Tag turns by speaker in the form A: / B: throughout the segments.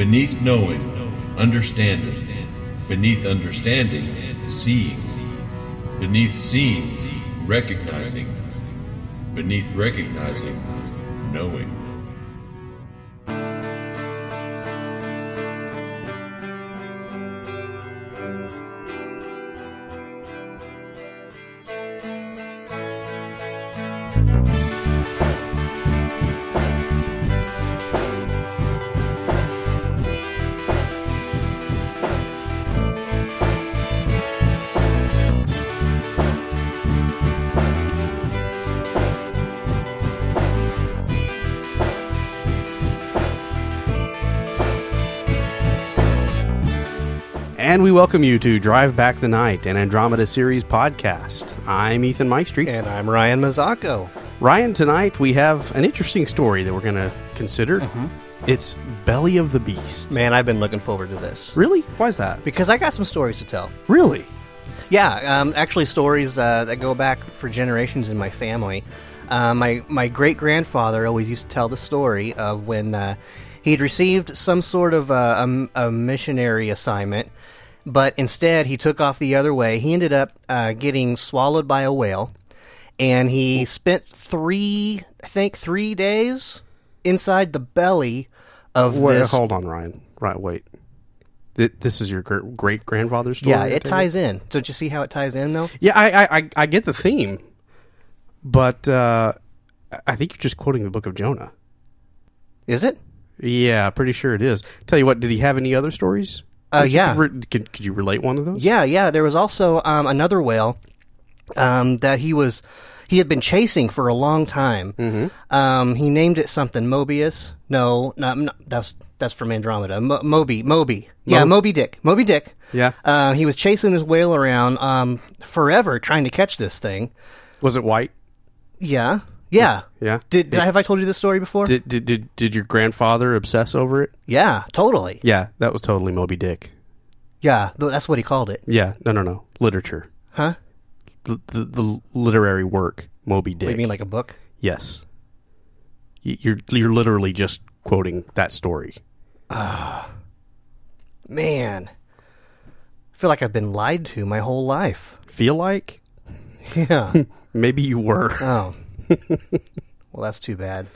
A: Beneath knowing, understanding. Beneath understanding, seeing. Beneath seeing, recognizing. Beneath recognizing, knowing.
B: We welcome you to Drive Back the Night, an Andromeda series podcast. I'm Ethan Maestri.
C: And I'm Ryan Mazzacco.
B: Ryan, tonight we have an interesting story that we're going to consider. It's Belly of the Beast.
C: Man, I've been looking forward to this
B: Really? Why is that?
C: because I got some stories to tell.
B: Really?
C: Yeah, um, actually, stories uh, that go back for generations in my family. Uh, my my great grandfather always used to tell the story of when uh, he'd received some sort of uh, a, a missionary assignment, but instead he took off the other way. He ended up uh, getting swallowed by a whale, and he spent three, I think, three days inside the belly of
B: Wait,
C: this
B: hold on, Ryan. Right, wait. Th- This is your great grandfather's story?
C: Yeah, it ties in. Don't you see how it ties in, though?
B: Yeah, I, I, I, I get the theme, but uh, I think you're just quoting the book of Jonah.
C: Is it?
B: Yeah, pretty sure it is. Tell you what, did he have any other stories?
C: Uh, yeah.
B: Could, could, could you relate one of those?
C: Yeah, yeah. There was also um, another whale um, that he was he had been chasing for a long time. Mm-hmm. Um, he named it something Mobius. No, not, not that's that's from Andromeda. Mo- Moby, Moby. Yeah,
B: Mo-
C: Moby Dick. Moby Dick.
B: Yeah.
C: Uh, he was chasing this whale around um, forever, trying to catch this thing.
B: Was it white?
C: Yeah, yeah,
B: Yeah.
C: Did, did I, have I told you this story before?
B: Did, did did did your grandfather obsess over it?
C: yeah, totally.
B: Yeah, that was totally Moby Dick.
C: Yeah, th- that's what he called it.
B: Yeah, no, no, no, literature,
C: Huh?
B: the the, the literary work, Moby Dick.
C: What, you mean like a book?
B: yes, Y- you're you're literally just quoting that story.
C: Ah, man, I feel like I've been lied to my whole life.
B: Feel like
C: Yeah.
B: maybe you were.
C: oh. well, that's too bad.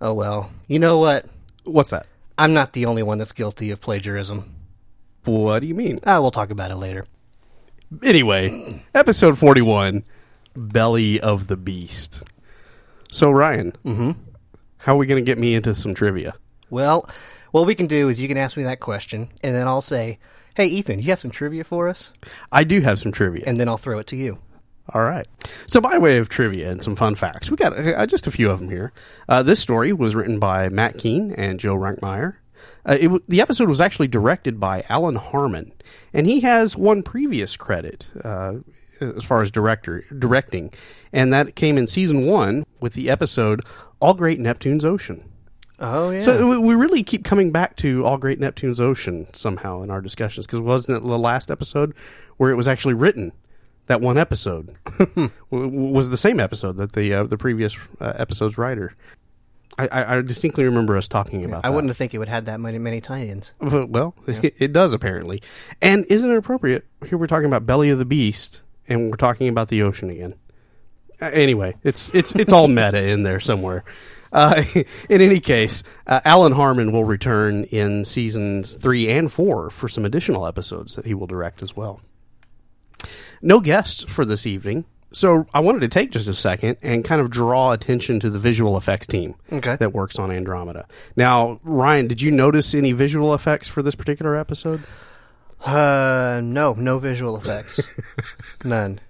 C: Oh well. You know what?
B: What's that?
C: I'm not the only one that's guilty of plagiarism.
B: What do you mean?
C: Ah, we'll talk about it later.
B: Anyway, episode forty-one, Belly of the Beast. So Ryan, mm-hmm. how are we going to get me into some trivia?
C: Well, what we can do is you can ask me that question, and then I'll say, "Hey, Ethan, you have some trivia for us?"
B: I do have some trivia.
C: And then I'll throw it to you.
B: All right. So, by way of trivia and some fun facts, we got uh, just a few of them here. Uh, this story was written by Matt Kiene and Joe Reinkemeyer. Uh, it, w- the episode was actually directed by Allan Harmon, and he has one previous credit uh, as far as director directing, and that came in season one with the episode "All Great Neptune's Ocean."
C: Oh yeah.
B: So we- we really keep coming back to All Great Neptune's Ocean somehow in our discussions because wasn't it the last episode where it was actually written? That one episode was the same episode that the uh, the previous uh, episode's writer. I, I, I distinctly remember us talking about.
C: I
B: that.
C: wouldn't think it would have that many many tie-ins.
B: Well, it, it does apparently. And isn't it appropriate? Here we're talking about Belly of the Beast, and we're talking about the ocean again. Uh, anyway, it's it's it's all meta in there somewhere. Uh, in any case, uh, Allan Harmon will return in seasons three and four for some additional episodes that he will direct as well. No guests for this evening. So I wanted to take just a second and kind of draw attention to the visual effects team
C: Okay.
B: that works on Andromeda. Now, Ryan, did you notice any visual effects for this particular episode?
C: Uh, no, no visual effects. None.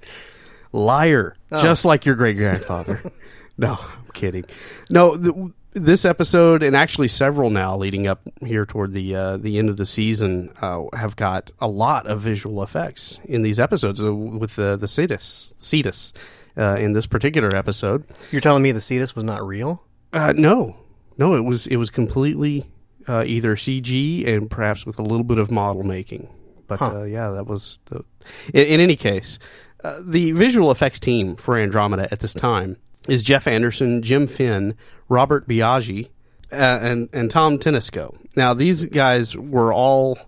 B: Liar, just like your great grandfather. no, I'm kidding. No, th- this episode and actually several now leading up here toward the uh, the end of the season uh, have got a lot of visual effects in these episodes uh, with the the cetus cetus uh, in this particular episode.
C: You're telling me the cetus was not real?
B: Uh, no, no, it was it was completely uh, either CG and perhaps with a little bit of model making. But
C: Huh.
B: uh, yeah, that was the. In, in any case, uh, the visual effects team for Andromeda at this time is Jeff Anderson, Jim Finn, Robert Biaggi, uh, and and Tom Tenisco. Now these guys were all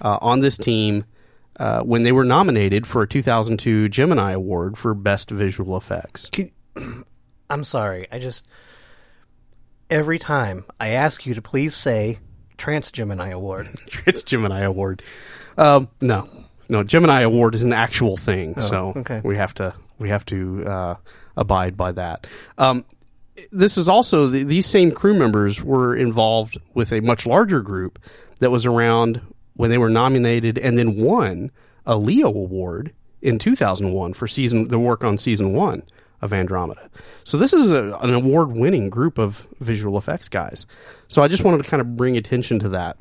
B: uh, on this team uh, when they were nominated for a 2002 Gemini Award for Best Visual Effects.
D: Can, I'm sorry. I just every time I ask you to please say Trance Gemini Award.
B: Trance Gemini Award. Um, no, no, Gemini Award is an actual thing, so
D: okay.
B: we have to we have to uh, abide by that. Um, this is also the, these same crew members were involved with a much larger group that was around when they were nominated and then won a Leo Award in 2001 for season the work on season one of Andromeda. So this is a, an award winning group of visual effects guys. So I just wanted to kind of bring attention to that.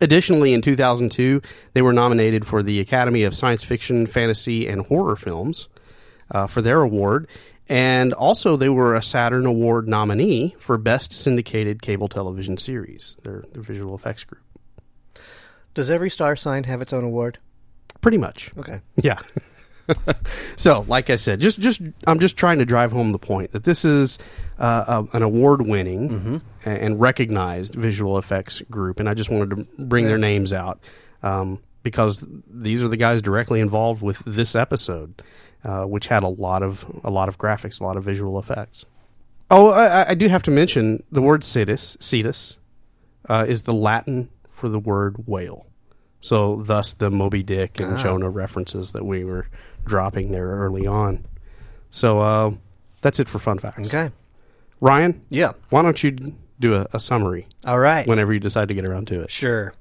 B: Additionally, in 2002, they were nominated for the Academy of Science Fiction, Fantasy, and Horror Films uh, for their award. And also, they were a Saturn Award nominee for Best Syndicated Cable Television Series, their, their visual effects group.
D: Does every star sign have its own award?
B: Pretty much.
D: Okay.
B: Yeah. so, like I said, just just I'm just trying to drive home the point that this is uh, a, an award-winning
D: Mm-hmm.
B: and, recognized visual effects group, and I just wanted to bring their names out um, because these are the guys directly involved with this episode, uh, which had a lot of a lot of graphics, a lot of visual effects. Oh, I, I do have to mention the word cetus. Cetus uh, is the Latin for the word whale. So, thus the Moby Dick and
D: Ah.
B: Jonah references that we were dropping there early on. So, uh, that's it for fun facts.
D: Okay.
B: Ryan,
D: Yeah.
B: why don't you do a, a summary
D: All right.
B: whenever you decide to get around to it?
D: Sure.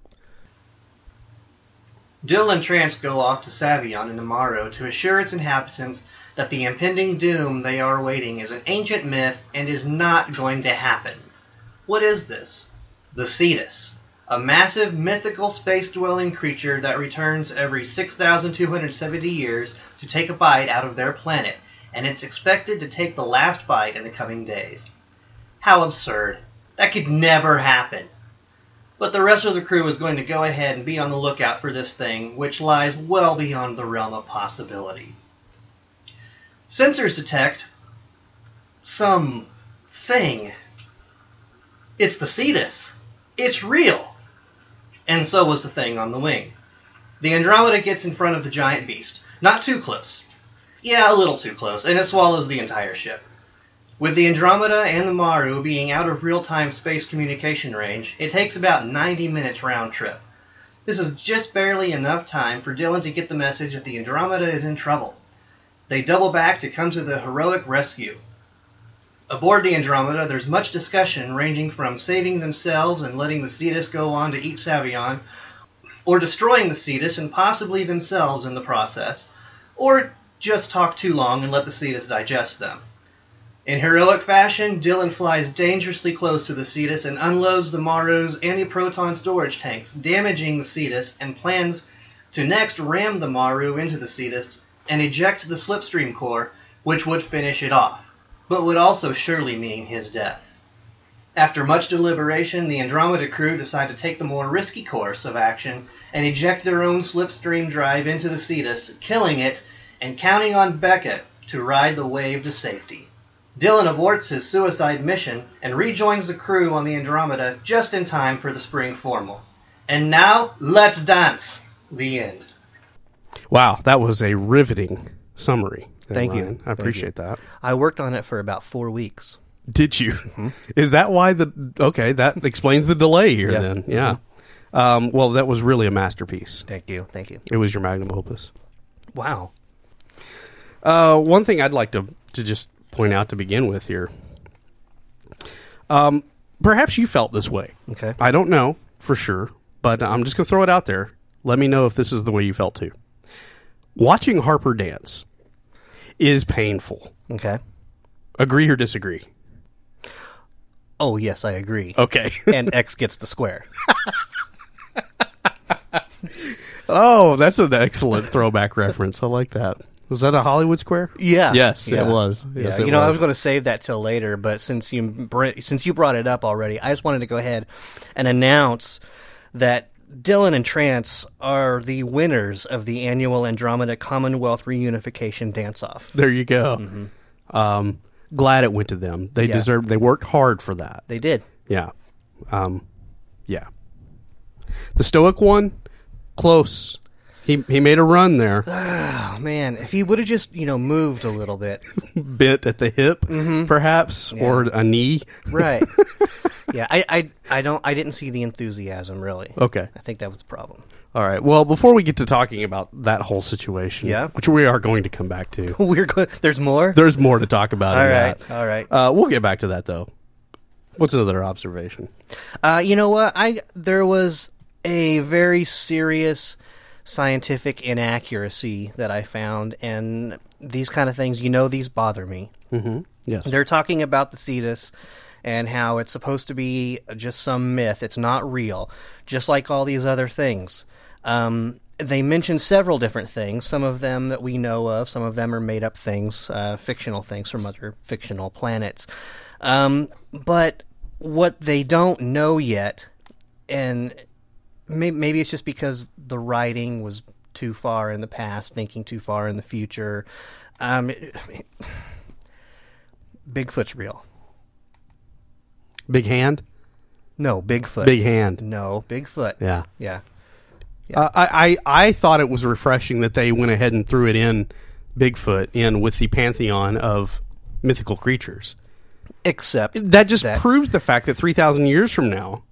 C: Dill and Trance go off to Savion in Amaro to assure its inhabitants that the impending doom they are awaiting is an ancient myth and is not going to happen. What is this? The Cetus, a massive mythical space dwelling creature that returns every 6,270 years to take a bite out of their planet, and it's expected to take the last bite in the coming days. How absurd. That could never happen. But the rest of the crew is going to go ahead and be on the lookout for this thing, which lies well beyond the realm of possibility. Sensors detect some thing. It's the Cetus. It's real. And so was the thing on the wing. The Andromeda gets in front of the giant beast. Not too close. Yeah, a little too close, and it swallows the entire ship. With the Andromeda and the Maru being out of real time space communication range, it takes about 90 minutes round trip. This is just barely enough time for Dylan to get the message that the Andromeda is in trouble. They double back to come to the heroic rescue. Aboard the Andromeda, there's much discussion ranging from saving themselves and letting the Cetus go on to eat Savion, or destroying the Cetus and possibly themselves in the process, or just talk too long and let the Cetus digest them. In heroic fashion, Dylan flies dangerously close to the Cetus and unloads the Maru's anti-proton storage tanks, damaging the Cetus, and plans to next ram the Maru into the Cetus and eject the slipstream core, which would finish it off, but would also surely mean his death. After much deliberation, the Andromeda crew decide to take the more risky course of action and eject their own slipstream drive into the Cetus, killing it and counting on Beckett to ride the wave to safety. Dylan aborts his suicide mission and rejoins the crew on the Andromeda just in time for the spring formal. And now, let's dance! The end.
B: Wow, that was a riveting summary. there,
D: Thank you.
B: Ryan. I
D: Thank
B: appreciate that.
D: I worked on it for about four weeks.
B: Did you?
D: Mm-hmm.
B: Is that why the? Okay, that explains the delay here.
D: Yeah.
B: Then, yeah. Um, well, that was really a masterpiece.
D: Thank you. Thank you.
B: It was your magnum opus.
D: Wow.
B: Uh, one thing I'd like to to just point out to begin with here. Um, perhaps you felt this way.
D: Okay.
B: I don't know for sure, but I'm just going to throw it out there. Let me know if this is the way you felt too. Watching Harper dance is painful.
D: Okay.
B: Agree or disagree?
D: Oh, yes, I agree.
B: Okay.
D: and X gets the square.
B: oh, that's an excellent throwback reference. I like that. Was that a Hollywood Square?
D: Yeah.
B: Yes,
D: Yeah.
B: it was.
D: Yeah.
B: Yes,
D: you
B: it
D: know, I
B: was.
D: was going to save that till later, but since you br- since you brought it up already, I just wanted to go ahead and announce that Dylan and Trance are the winners of the annual Andromeda Commonwealth Reunification Dance-Off.
B: There you go. Um, glad it went to them. They
D: Yeah.
B: deserved. They worked hard for that.
D: They did.
B: Yeah. Um, yeah. The Stoic one, close. He he made a run there,
C: Oh man, if he would have just you know moved a little bit,
B: bent at the hip, perhaps, or a knee.
C: right? yeah, I, I I don't I didn't see the enthusiasm really.
B: Okay.
C: I think that was the problem.
B: All right. Well, before we get to talking about that whole situation,
C: Yeah.
B: which we are going to come back to,
C: We're good. There's more.
B: there's more to talk about.
C: all
B: in
C: right,
B: that.
C: all right.
B: Uh, we'll get back to that though. What's another observation?
C: Uh, you know what? I there was a very serious scientific inaccuracy that I found, and these kind of things, you know, these bother me.
B: Mm-hmm. Yes.
C: They're talking about the cetus and how it's supposed to be just some myth. It's not real, just like all these other things. Um, they mention several different things. Some of them that we know of. Some of them are made up things, uh, fictional things from other fictional planets. Um, but what they don't know yet, and maybe it's just because the writing was too far in the past, thinking too far in the future. Um, Bigfoot's real.
B: Big hand.
C: No, Bigfoot.
B: Big hand.
C: No, Bigfoot.
B: Yeah.
C: Yeah.
B: Uh, I, I I thought it was refreshing that they went ahead and threw it in Bigfoot in with the pantheon of mythical creatures.
C: Except
B: That just
C: That-
B: proves the fact that three thousand years from now,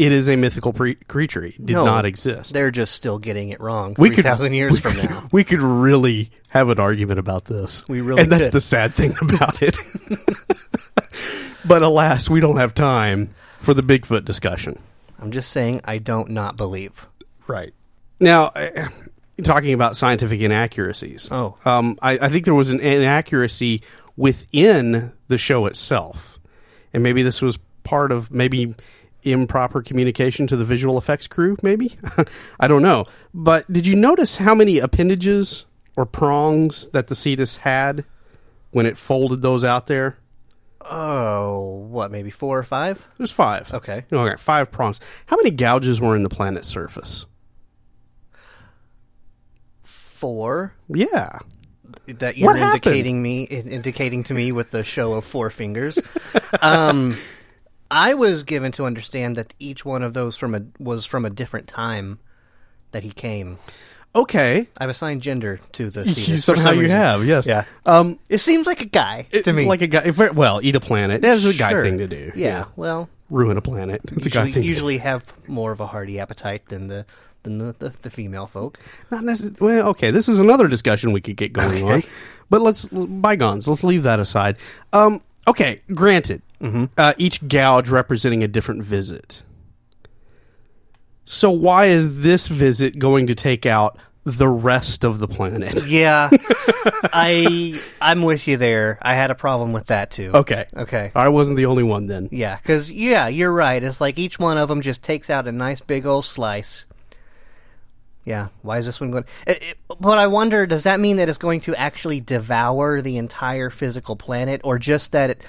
B: it is a mythical pre- creature. It did
C: No,
B: not exist.
C: they're just still getting it wrong.
B: we could
C: thousand years
B: we
C: from
B: could-
C: now.
B: we could really have an argument about this.
C: We really
B: and that's
C: could.
B: the sad thing about it. but alas, we don't have time for the Bigfoot discussion.
C: I'm just saying I don't not believe.
B: Right. Now, uh, talking about scientific inaccuracies.
C: Oh.
B: Um, I, I think there was an inaccuracy within the show itself. And maybe this was part of maybe improper communication to the visual effects crew, maybe? I don't know. But did you notice how many appendages or prongs that the cetus had when it folded those out there?
C: Oh, what? Maybe four or five?
B: There's five.
C: Okay.
B: Okay, five prongs. How many gouges were in the planet's surface?
C: Four.
B: Yeah.
C: That you're
B: What happened?
C: indicating me, indicating to me with the show of four fingers. um, I was given to understand that each one of those from a was from a different time that he came.
B: Okay.
C: I've assigned gender to the
B: You-
C: cetus for
B: somehow
C: some
B: you
C: reason.
B: have, yes.
C: Yeah.
B: Um,
C: It seems like a guy to me.
B: like a guy. if- Well, eat a planet. That's a guy
C: Sure.
B: thing to do.
C: Yeah. Well,
B: ruin a planet. It's a guy
C: usually,
B: thing.
C: usually have more of a hearty appetite than the than the, the, the female folk.
B: Not necessarily. Well, okay. This is another discussion we could get going on, but let's bygones. Let's leave that aside. Um, okay. Granted,
C: Mm-hmm.
B: uh, each gouge representing a different visit. So why is this visit going to take out the rest of the planet?
C: Yeah, I I'm with you there. I had a problem with that too.
B: Okay.
C: Okay.
B: I wasn't the only one then.
C: Yeah, because yeah, you're right. It's like each one of them just takes out a nice big old slice. Yeah, why is this one going? It, it, but I wonder, does that mean that it's going to actually devour the entire physical planet, or just that it,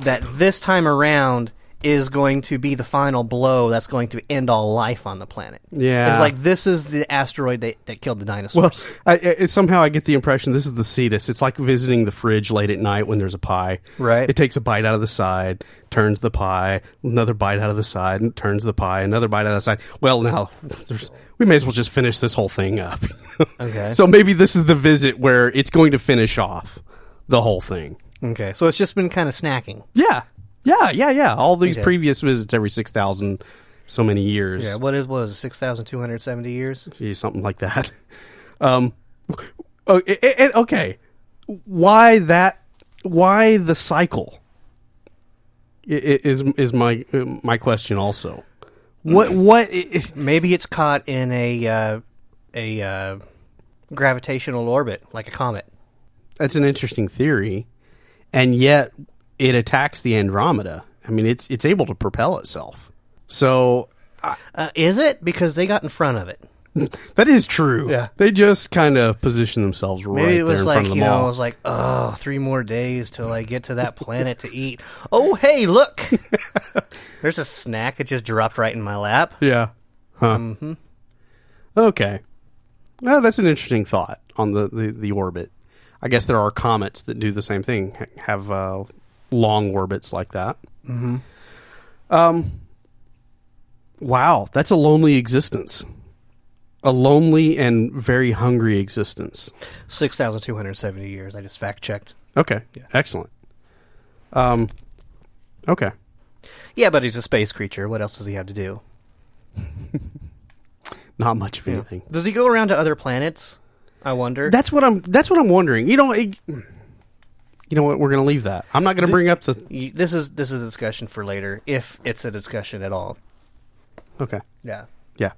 C: that this time around is going to be the final blow that's going to end all life on the planet?
B: Yeah.
C: it's like this is the asteroid that, that killed the dinosaurs.
B: Well, I, I, somehow I get the impression this is the cetus. It's like visiting the fridge late at night when there's a pie.
C: Right.
B: It takes a bite out of the side, turns the pie, another bite out of the side, and turns the pie, another bite out of the side. Well, now there's, we may as well just finish this whole thing up.
C: Okay.
B: so maybe this is the visit where it's going to finish off the whole thing.
C: Okay, so it's just been kind of snacking.
B: Yeah. Yeah. Yeah. Yeah. All these
C: Okay.
B: previous visits every six thousand so many years.
C: Yeah, what is what is it, six thousand two hundred seventy years?
B: Gee, something like that. Um, oh, it, it- okay, why that? Why the cycle? I- i- Is is my my question also? What what?
C: Maybe it's caught in a uh, a uh, gravitational orbit, like a comet.
B: That's an interesting theory, and yet it attacks the Andromeda. I mean, it's it's able to propel itself. So
C: Uh, is it because they got in front of it?
B: that is true.
C: Yeah.
B: they just kind of position themselves right
C: Maybe it
B: there
C: was
B: in
C: like
B: front of
C: you know,
B: all.
C: it was like, oh, three more days till I get to that planet to eat. Oh, hey, look, there's a snack. It just dropped right in my lap.
B: Yeah. Huh.
C: Mm-hmm.
B: Okay. Well, that's an interesting thought on the, the, the orbit. I guess there are comets that do the same thing, have uh, long orbits like that. Mm-hmm. Wow, that's a lonely existence. A lonely and very hungry existence.
C: 6,270 years. I just fact checked.
B: Okay, excellent. Um, okay.
C: Yeah, but he's a space creature. What else does he have to do?
B: Not much of anything.
C: Does he go around to other planets? I wonder.
B: That's what I'm. That's what I'm wondering. You know, it, you know what? We're going to leave that. I'm not going to bring up the.
C: This is this is a discussion for later, if it's a discussion at all.
B: Okay.
C: Yeah.
B: Yeah.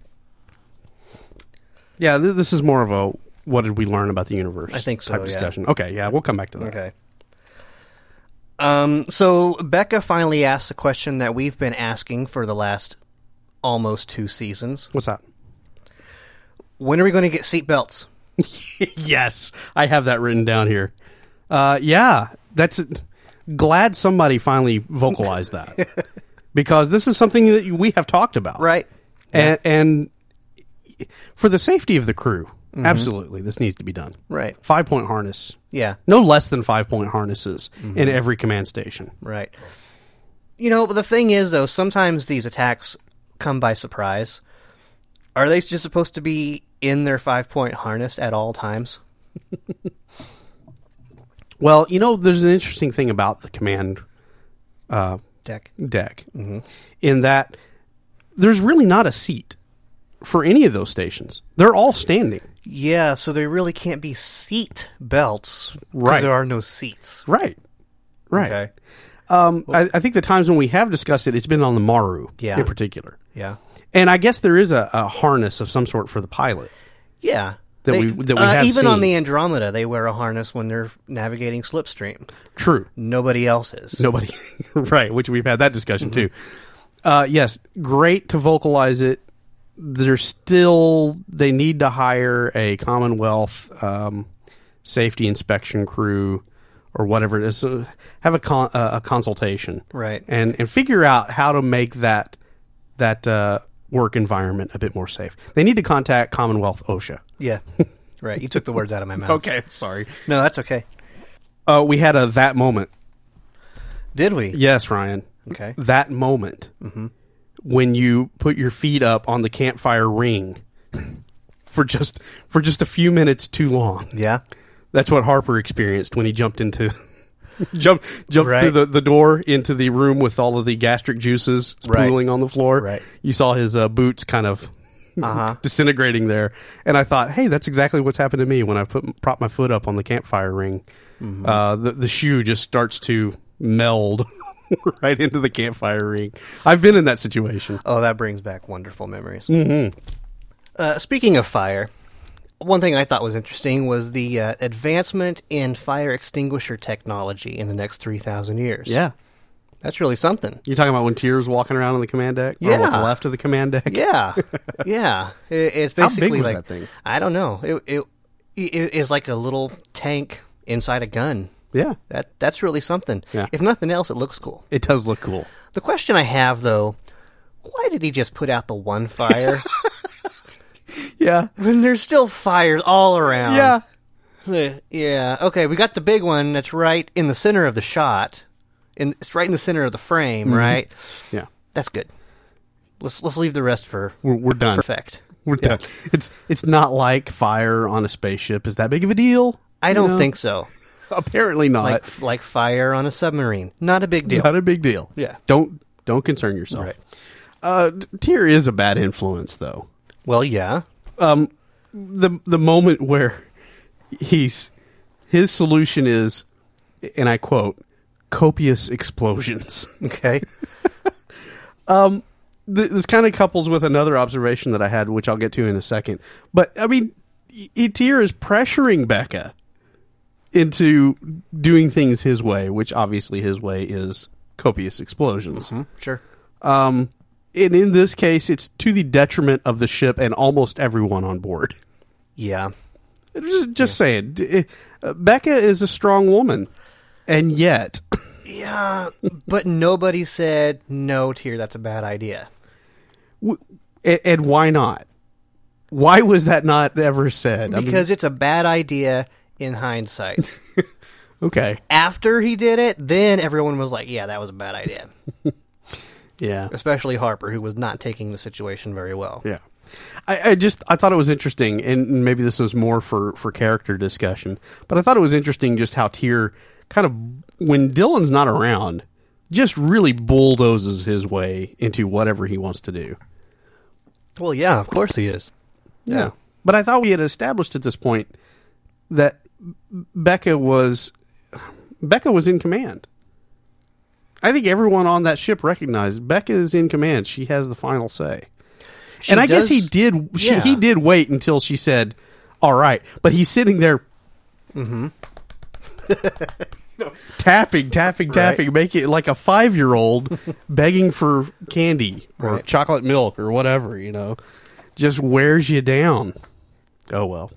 B: Yeah. Th- this is more of a what did we learn about the universe?
C: I think so,
B: Type
C: yeah.
B: discussion. Okay. Yeah, we'll come back to that.
C: Okay. Um, so Beka finally asks a question that we've been asking for the last almost two seasons.
B: What's that?
C: When are we going to get seatbelts?
B: yes, I have that written down here. Uh, yeah, that's glad somebody finally vocalized that because this is something that we have talked about,
C: Right.
B: And, and for the safety of the crew, absolutely, this needs to be done.
C: Right.
B: Five point harness,
C: Yeah.
B: no less than five point harnesses in every command station.
C: Right. You know, the thing is, though, sometimes these attacks come by surprise. Are they just supposed to be in their five point harness at all times?
B: Well, you know, there's an interesting thing about the command uh,
C: Deck.
B: deck in that there's really not a seat for any of those stations. They're all standing.
C: Yeah, so they really can't be seat belts.
B: Right.
C: There are no seats.
B: Right. Right.
C: Okay.
B: Um, I, I think the times when we have discussed it, it's been on the Maru
C: Yeah.
B: in particular.
C: Yeah.
B: And I guess there is a, a harness of some sort for the pilot.
C: Yeah.
B: That
C: They-
B: we- that we
C: uh,
B: have
C: even on the Andromeda, they wear a harness when they're navigating slipstream.
B: True.
C: Nobody else is.
B: Nobody. right. Which we've had that discussion
C: Mm-hmm.
B: too. Uh, yes. Great to vocalize it. They're still, they need to hire a Commonwealth um, safety inspection crew or whatever it is. Uh, have a, con- uh, a consultation.
C: Right.
B: and and figure out how to make that that uh, work environment a bit more safe. They need to contact Commonwealth OSHA.
C: Yeah. right. You took the words out of my mouth.
B: Okay, sorry.
C: No, that's okay.
B: Uh, we had a that moment.
C: Did we?
B: Yes, Ryan.
C: Okay.
B: That moment when you put your feet up on the campfire ring for just for just a few minutes too long.
C: Yeah.
B: That's what Harper experienced when he jumped into jumped jumped
C: Right.
B: through the, the door into the room with all of the gastric juices
C: Right.
B: on the floor.
C: Right.
B: You saw his uh, boots kind of
C: Uh-huh.
B: disintegrating there, and I thought, hey, that's exactly what's happened to me when I put prop my foot up on the campfire ring.
C: Mm-hmm.
B: Uh, the the shoe just starts to meld right into the campfire ring. I've been in that situation.
C: Oh, that brings back wonderful memories. Mm-hmm. Uh, speaking of fire, one thing I thought was interesting was the uh, advancement in fire extinguisher technology in the next 3,000 years.
B: Yeah.
C: That's really something.
B: You're talking about when Tyr's walking around on the command deck, or what's left of the command deck.
C: Yeah. yeah. It, it's basically like,
B: that thing?
C: I don't know. It, it, it is like a little tank inside a gun.
B: yeah.
C: That That's really something.
B: Yeah.
C: If nothing else, it looks cool.
B: It does look cool.
C: The question I have, though, why did he just put out the one fire
B: Yeah.
C: when there's still fires all around?
B: Yeah.
C: Yeah. Okay, we got the big one that's right in the center of the shot. In, it's right in the center of the frame,
B: Mm-hmm.
C: right?
B: Yeah.
C: That's good. Let's let's leave the rest for
B: We're, we're done.
C: perfect.
B: We're done. It's it's not like fire on a spaceship is that big of a deal.
C: I don't
B: know?
C: think so.
B: Apparently not.
C: Like like fire on a submarine. Not a big deal.
B: Not a big deal.
C: Yeah.
B: Don't don't concern yourself.
C: Right.
B: Uh, Tyr is a bad influence, though.
C: Well, yeah.
B: Um, the the moment where he's his solution is, and I quote, copious explosions.
C: Okay.
B: Th- this kind of couples with another observation that I had, which I'll get to in a second. But I mean, Tyr is pressuring Beka into doing things his way, which obviously his way is copious explosions.
C: sure.
B: Um, and in this case, it's to the detriment of the ship and almost everyone on board.
C: Yeah.
B: Just, just saying, uh, Beka is a strong woman, and yet,
C: Yeah, but nobody said no, Tyr. That's a bad idea.
B: and, and why not? Why was that not ever said? I mean,
C: Because it's a bad idea in hindsight.
B: okay,
C: After he did it, then everyone was like, "Yeah, that was a bad idea."
B: Yeah.
C: especially Harper, who was not taking the situation very well.
B: Yeah. I, I just I thought it was interesting, and maybe this is more for for character discussion, but I thought it was interesting just how Tyr kind of when Dylan's not around, just really bulldozes his way into whatever he wants to do.
C: Well, yeah, of course he is.
B: Yeah. But I thought we had established at this point that Beka was Beka was in command. I think everyone on that ship recognized Beka is in command. She has the final say.
C: She
B: and I guess he did she,
C: Yeah.
B: he did wait until she said, "All right." But he's sitting there tapping, tapping, tapping, making it like a 5-year-old begging for candy or
C: Right.
B: chocolate milk or whatever, you know. Just wears you down. Oh well.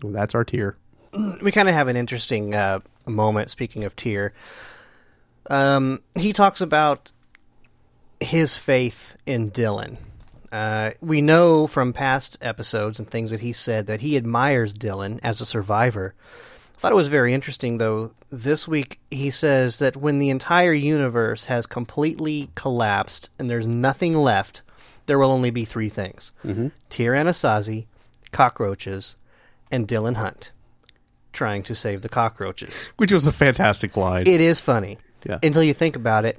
B: That's our Tyr.
C: we kind of have an interesting uh, moment. Speaking of Tyr, um, he talks about his faith in Dylan. Uh, we know from past episodes and things that he said that he admires Dylan as a survivor. I thought it was very interesting, though. This week he says that when the entire universe has completely collapsed and there's nothing left, there will only be three things: mm-hmm. Tyr Anasazi, cockroaches, and Dylan Hunt trying to save the cockroaches.
B: Which was a fantastic line.
C: It is funny.
B: Yeah.
C: Until you think about it,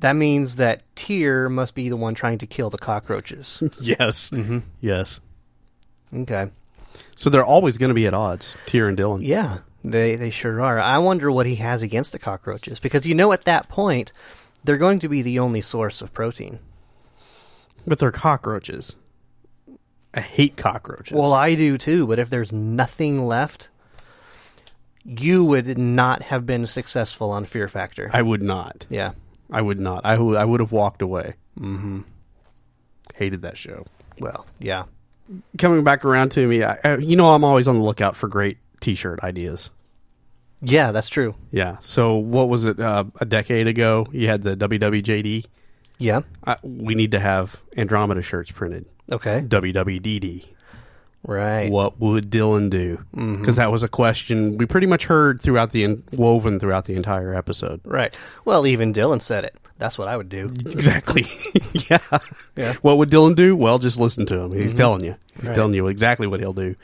C: that means that Tyr must be the one trying to kill the cockroaches.
B: yes. Mm-hmm. Yes.
C: okay.
B: So they're always going to be at odds, Tyr and Dylan.
C: Yeah, they they sure are. I wonder what he has against the cockroaches because you know at that point they're going to be the only source of protein.
B: But they're cockroaches. I hate cockroaches.
C: Well, I do too, but if there's nothing left, you would not have been successful on Fear Factor.
B: I would not.
C: yeah.
B: I would not. I would. I would have walked away. Mm-hmm. Hated that show.
C: Well, yeah.
B: Coming back around to me, I, I- you know, I'm always on the lookout for great T-shirt ideas.
C: Yeah, that's true.
B: Yeah. So what was it? Uh, a decade ago, you had the WWJD.
C: Yeah.
B: Uh, we need to have Andromeda shirts printed.
C: Okay.
B: WWDD.
C: Right.
B: What would Dylan do? Because that was a question we pretty much heard throughout the woven throughout the entire episode.
C: Right. Well, even Dylan said it. That's what I would do.
B: Exactly. yeah.
C: Yeah.
B: What would Dylan do? Well, just listen to him. He's telling you. He's
C: Right.
B: telling you exactly what he'll do.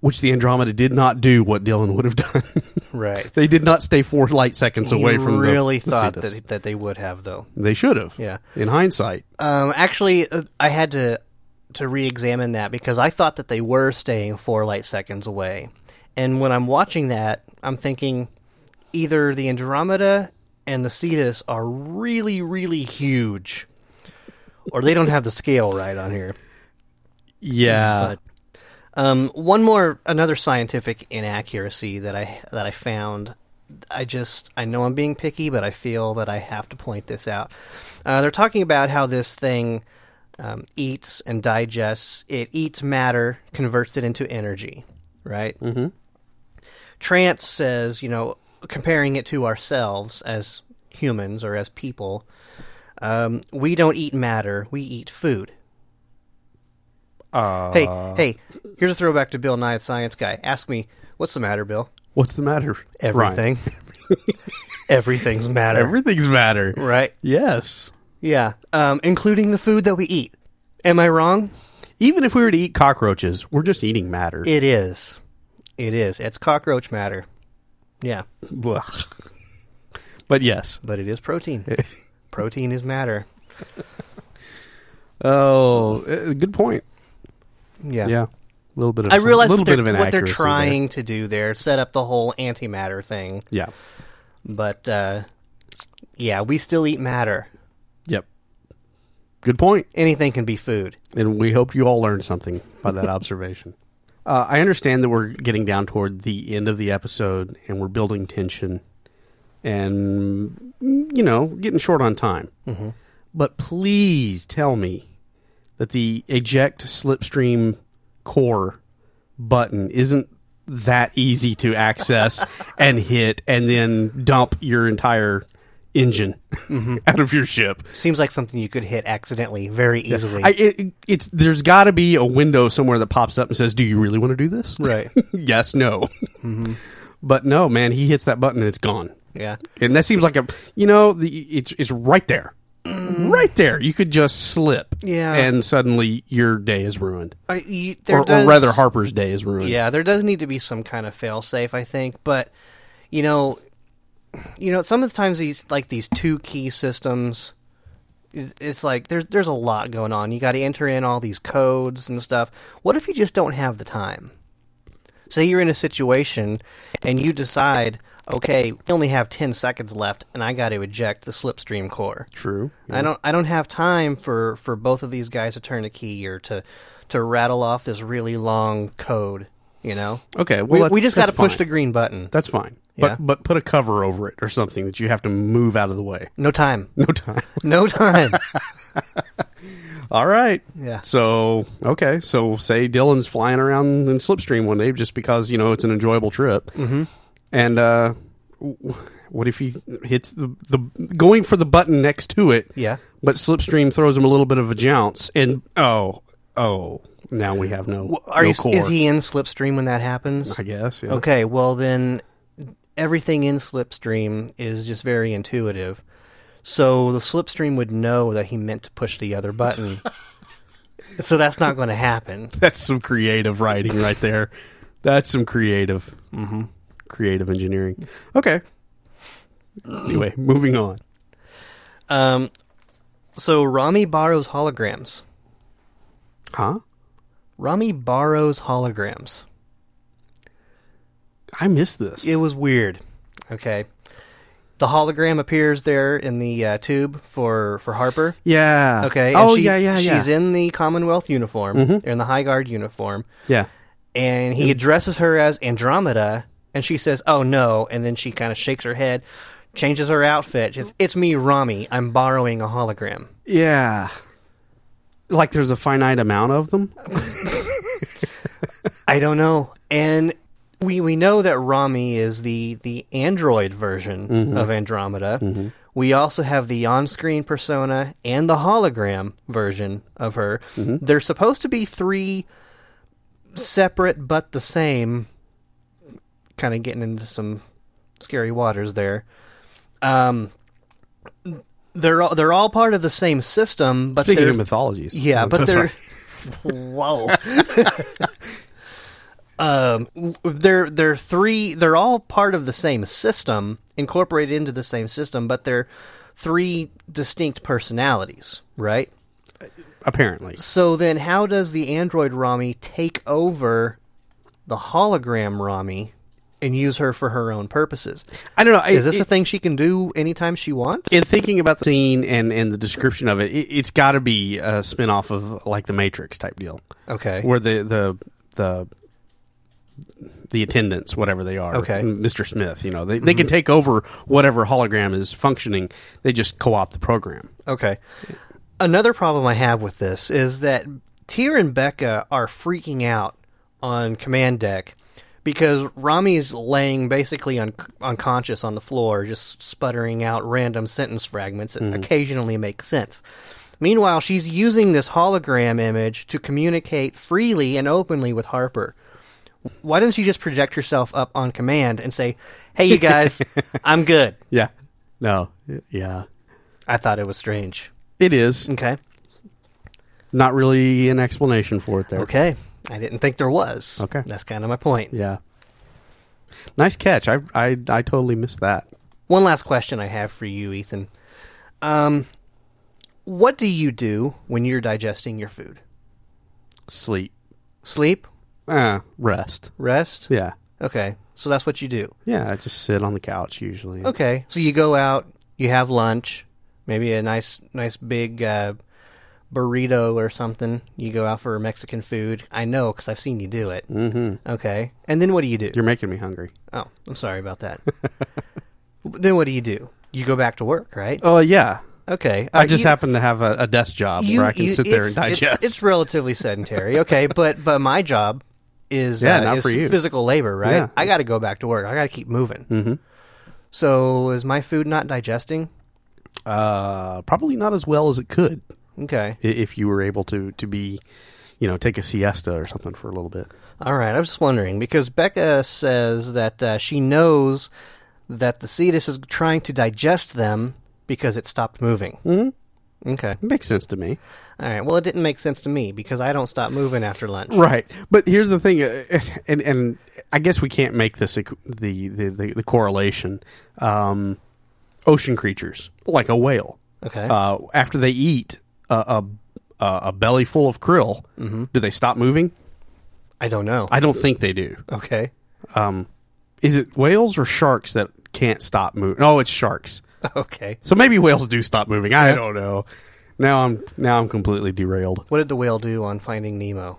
B: Which the Andromeda did not do what Dylan would have done.
C: Right.
B: they did not stay four light seconds away from the-
C: really
B: the
C: thought
B: Cetus.
C: that, that they would have, though.
B: They should have.
C: Yeah.
B: In hindsight.
C: Um, actually, uh, I had to to re-examine that because I thought that they were staying four light seconds away, and when I'm watching that, I'm thinking either the Andromeda and the Cetus are really, really huge, or they don't have the scale right on here.
B: Yeah.
C: But um, one more, another scientific inaccuracy that I that I found. I just I know I'm being picky, but I feel that I have to point this out. Uh, they're talking about how this thing um, eats and digests. It eats matter, converts it into energy. Right. Mm-hmm. Trance says, you know, comparing it to ourselves as humans or as people, um, we don't eat matter. We eat food.
B: Uh,
C: Hey, hey, here's a throwback to Bill Nye, the science guy. Ask me, what's the matter, Bill?
B: what's the matter?
C: Everything. Everything's matter.
B: Everything's matter.
C: right?
B: Yes.
C: Yeah. Um, including the food that we eat. Am I wrong?
B: Even if we were to eat cockroaches, we're just eating matter.
C: It is. It is. It's cockroach matter. Yeah.
B: But yes.
C: But it is protein. protein is matter.
B: Oh, uh, good point.
C: Yeah.
B: Yeah. A little bit of
C: I
B: some-
C: realize
B: little
C: what they're,
B: bit of
C: what they're
B: inaccuracy there.
C: trying to do there, set up the whole antimatter thing.
B: Yeah.
C: But, uh, yeah, we still eat matter.
B: Good point.
C: Anything can be food.
B: And we hope you all learned something by that observation. Uh, I understand that we're getting down toward the end of the episode and we're building tension and, you know, getting short on time.
C: Mm-hmm.
B: But please tell me that the eject slipstream core button isn't that easy to access and hit and then dump your entire engine mm-hmm. out of your ship.
C: Seems like something you could hit accidentally very easily.
B: I, it, it's there's got to be a window somewhere that pops up and says, "Do you really want to do this?"
C: Right.
B: yes. No. Mm-hmm. But no, man. He hits that button and it's gone.
C: Yeah.
B: And that seems like a, you know, the, it's, it's right there. Mm. Right there. You could just slip.
C: Yeah.
B: And suddenly your day is ruined.
C: I, you, there
B: Or, or rather, Harper's day is ruined.
C: Yeah, there does need to be some kind of fail safe, I think. But you know, you know, some of the times these like these two key systems, it's like there's there's a lot going on. You got to enter in all these codes and stuff. What if you just don't have the time? Say you're in a situation and you decide, okay, we only have ten seconds left, and I got to eject the slipstream core.
B: True.
C: I don't I don't have time for for both of these guys to turn a key or to to rattle off this really long code. You know,
B: Okay. Well,
C: we, we just got to push the green button.
B: That's fine.
C: Yeah.
B: But but put a cover over it or something that you have to move out of the way.
C: No time.
B: No time.
C: No time.
B: All right.
C: Yeah.
B: So okay. So say Dylan's flying around in Slipstream one day just because you know it's an enjoyable trip, mm-hmm. and uh, what if he hits the the going for the button next to it?
C: Yeah.
B: But Slipstream throws him a little bit of a jounce, and oh oh, now we have no.
C: Are
B: no
C: you?
B: core.
C: Is he in Slipstream when that happens?
B: I guess. Yeah.
C: Okay. Well, then everything in Slipstream is just very intuitive. So the Slipstream would know that he meant to push the other button. so that's not going to happen.
B: That's some creative writing right there. That's some creative, mm-hmm. creative engineering. Okay. Anyway, moving on.
C: Um, so Rommie borrows holograms.
B: Huh?
C: Rommie borrows holograms.
B: I missed this.
C: It was weird. Okay. The hologram appears there in the uh, tube for, for Harper.
B: yeah.
C: Okay. and
B: Oh
C: she-
B: yeah, yeah, yeah.
C: She's in the Commonwealth uniform, or in the High Guard uniform,
B: yeah.
C: and he addresses her as Andromeda, and she says, "Oh no!" And then she kind of shakes her head, changes her outfit. It's, it's me, Rommie. I'm borrowing a hologram.
B: Yeah. Like there's a finite amount of them.
C: I don't know. And we we know that Rommie is the the android version mm-hmm. of Andromeda. Mm-hmm. We also have the on-screen persona and the hologram version of her. Mm-hmm. They're supposed to be three separate but the same. Kind of getting into some scary waters there. Um, they're all, they're all part of the same system, but
B: Speaking of mythologies.
C: yeah,
B: I'm
C: but they're
B: sorry.
C: whoa. um, they're they're three. They're all part of the same system, incorporated into the same system, but they're three distinct personalities, right?
B: apparently.
C: So then, how does the android Rommie take over the hologram Rommie and use her for her own purposes?
B: I don't know. I-
C: Is this
B: it-
C: a thing she can do anytime she wants?
B: in thinking about the scene and, and the description of it, it it's got to be a spin off of like the Matrix type deal,
C: okay.
B: where the the the the attendants, whatever they are,
C: Okay. Mm-hmm.
B: Mr. Smith, you know, they they can take over whatever hologram is functioning. They just co opt the program.
C: Okay. Another problem I have with this is that Tyr and Beka are freaking out on command deck because Rommie's laying basically un- unconscious on the floor, just sputtering out random sentence fragments that occasionally make sense. Meanwhile, she's using this hologram image to communicate freely and openly with Harper. Why doesn't she just project herself up on command and say, "Hey, you guys, I'm good"?
B: Yeah. No. Yeah.
C: I thought it was strange.
B: It is
C: Okay.
B: not really an explanation for it there.
C: Okay. I didn't think there was.
B: Okay.
C: That's kind of my point.
B: Yeah. Nice catch. I I I totally missed that.
C: One last question I have for you, Ethan. Um, what do you do when you're digesting your food?
B: Sleep.
C: Sleep?
B: Ah, rest.
C: Rest?
B: Yeah.
C: Okay. So that's what you do.
B: Yeah, I just sit on the couch usually.
C: Okay. So you go out, you have lunch, maybe a nice, nice big uh, burrito or something. You go out for Mexican food. I know because I've seen you do it.
B: Mm-hmm.
C: Okay. And then what do you do?
B: You're making me hungry.
C: oh, I'm sorry about that. then what do you do? You go back to work, right?
B: Oh yeah.
C: Okay.
B: I
C: Uh,
B: just
C: you-
B: happen to have a, a desk job
C: you-
B: where I can
C: you-
B: sit there and digest.
C: It's, it's relatively sedentary, okay, but but my job is
B: Yeah,
C: uh,
B: not
C: is
B: for you.
C: physical labor, right?
B: Yeah.
C: I got to go back to work. I got to keep moving.
B: mm-hmm.
C: So is my food not digesting?
B: uh, probably not as well as it could
C: Okay,
B: if you were able to to be, you know, take a siesta or something for a little bit.
C: all right. I was just wondering because Beka says that uh, she knows that the cetus is trying to digest them because it stopped moving.
B: Mhm.
C: Okay.
B: Makes sense to me.
C: All right. Well, it didn't make sense to me because I don't stop moving after lunch.
B: Right, but here's the thing, uh, and and I guess we can't make this the, the the the correlation. Um, ocean creatures like a whale,
C: Okay.
B: uh, after they eat a a, a a belly full of krill, do they stop moving?
C: I don't know.
B: I don't think they do.
C: okay.
B: Um, is it whales or sharks that can't stop moving? Oh, it's sharks.
C: Okay.
B: So maybe whales do stop moving. I don't know. Now I'm now I'm completely derailed.
C: What did the whale do on Finding Nemo?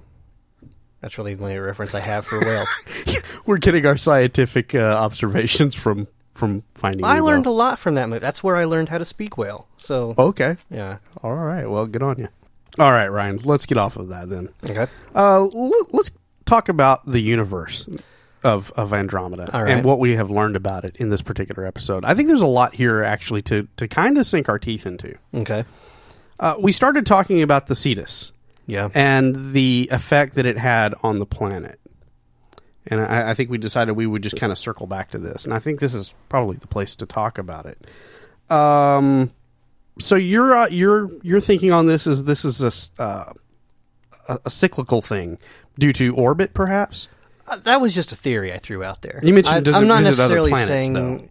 C: That's really the only reference I have for whales.
B: We're getting our scientific uh, observations from from finding. Nemo.
C: I
B: Nemo.
C: learned a lot from that movie. That's where I learned how to speak whale. So
B: Okay.
C: yeah.
B: All right. Well, good on you. All right, Ryan. Let's get off of that then.
C: Okay.
B: Uh, l- let's talk about the universe of of Andromeda
C: right.
B: and what we have learned about it in this particular episode. I think there's a lot here actually to to kind of sink our teeth into.
C: Okay.
B: Uh, we started talking about the Cetus
C: Yeah.
B: and the effect that it had on the planet. And I, I think we decided we would just kind of circle back to this. And I think this is probably the place to talk about it. Um, so you're uh, you're you're thinking on this as this is a, uh, a a cyclical thing due to orbit, perhaps.
C: Uh, that was just a theory I threw out there.
B: You mentioned
C: I,
B: does
C: I'm
B: it
C: not
B: visit other
C: necessarily
B: planets,
C: saying.
B: though?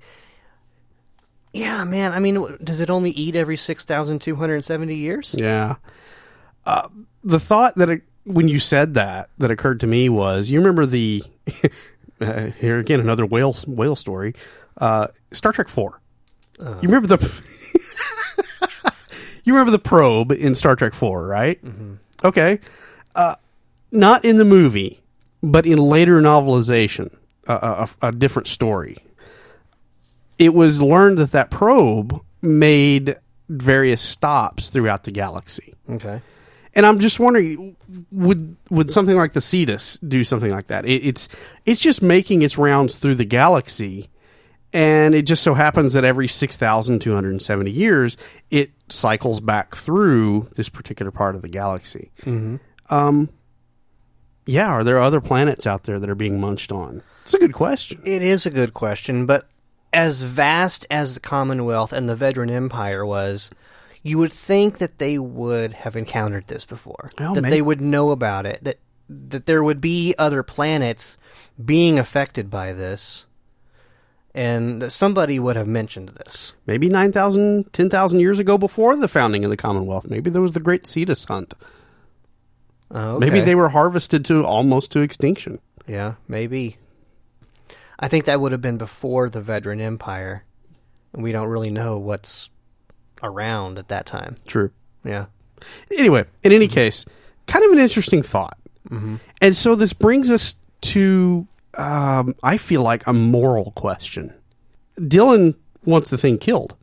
C: Yeah, man. I mean, does it only eat every six thousand two hundred seventy years?
B: Yeah. Uh, the thought that it, when you said that that occurred to me was you remember the uh, here again another whale whale story uh, Star Trek Four. you remember the you remember the probe in Star Trek Four, right? Okay, uh, not in the movie, but in later novelization, uh, a, a different story. It was learned that that probe made various stops throughout the galaxy.
C: Okay.
B: And I'm just wondering, would would something like the Cetus do something like that? It, it's it's just making its rounds through the galaxy, and it just so happens that every six thousand two hundred and seventy years, it cycles back through this particular part of the galaxy. Mm-hmm. Um, yeah, are there other planets out there that are being munched on? It's a good question.
C: It is a good question, but as vast as the Commonwealth and the Vedran Empire was, you would think that they would have encountered this before. That
B: may-
C: they would know about it. That that there would be other planets being affected by this, and that somebody would have mentioned this.
B: Maybe 9,000, 10,000 years ago before the founding of the Commonwealth. Maybe there was the Great Cetus Hunt.
C: Oh,
B: Maybe they were harvested to almost to extinction.
C: Yeah, maybe. I think that would have been before the Vedran Empire. and We don't really know what's around at that time.
B: True.
C: Yeah.
B: Anyway, in any case, kind of an interesting thought. And so this brings us to, um, I feel like, a moral question. Dylan wants the thing killed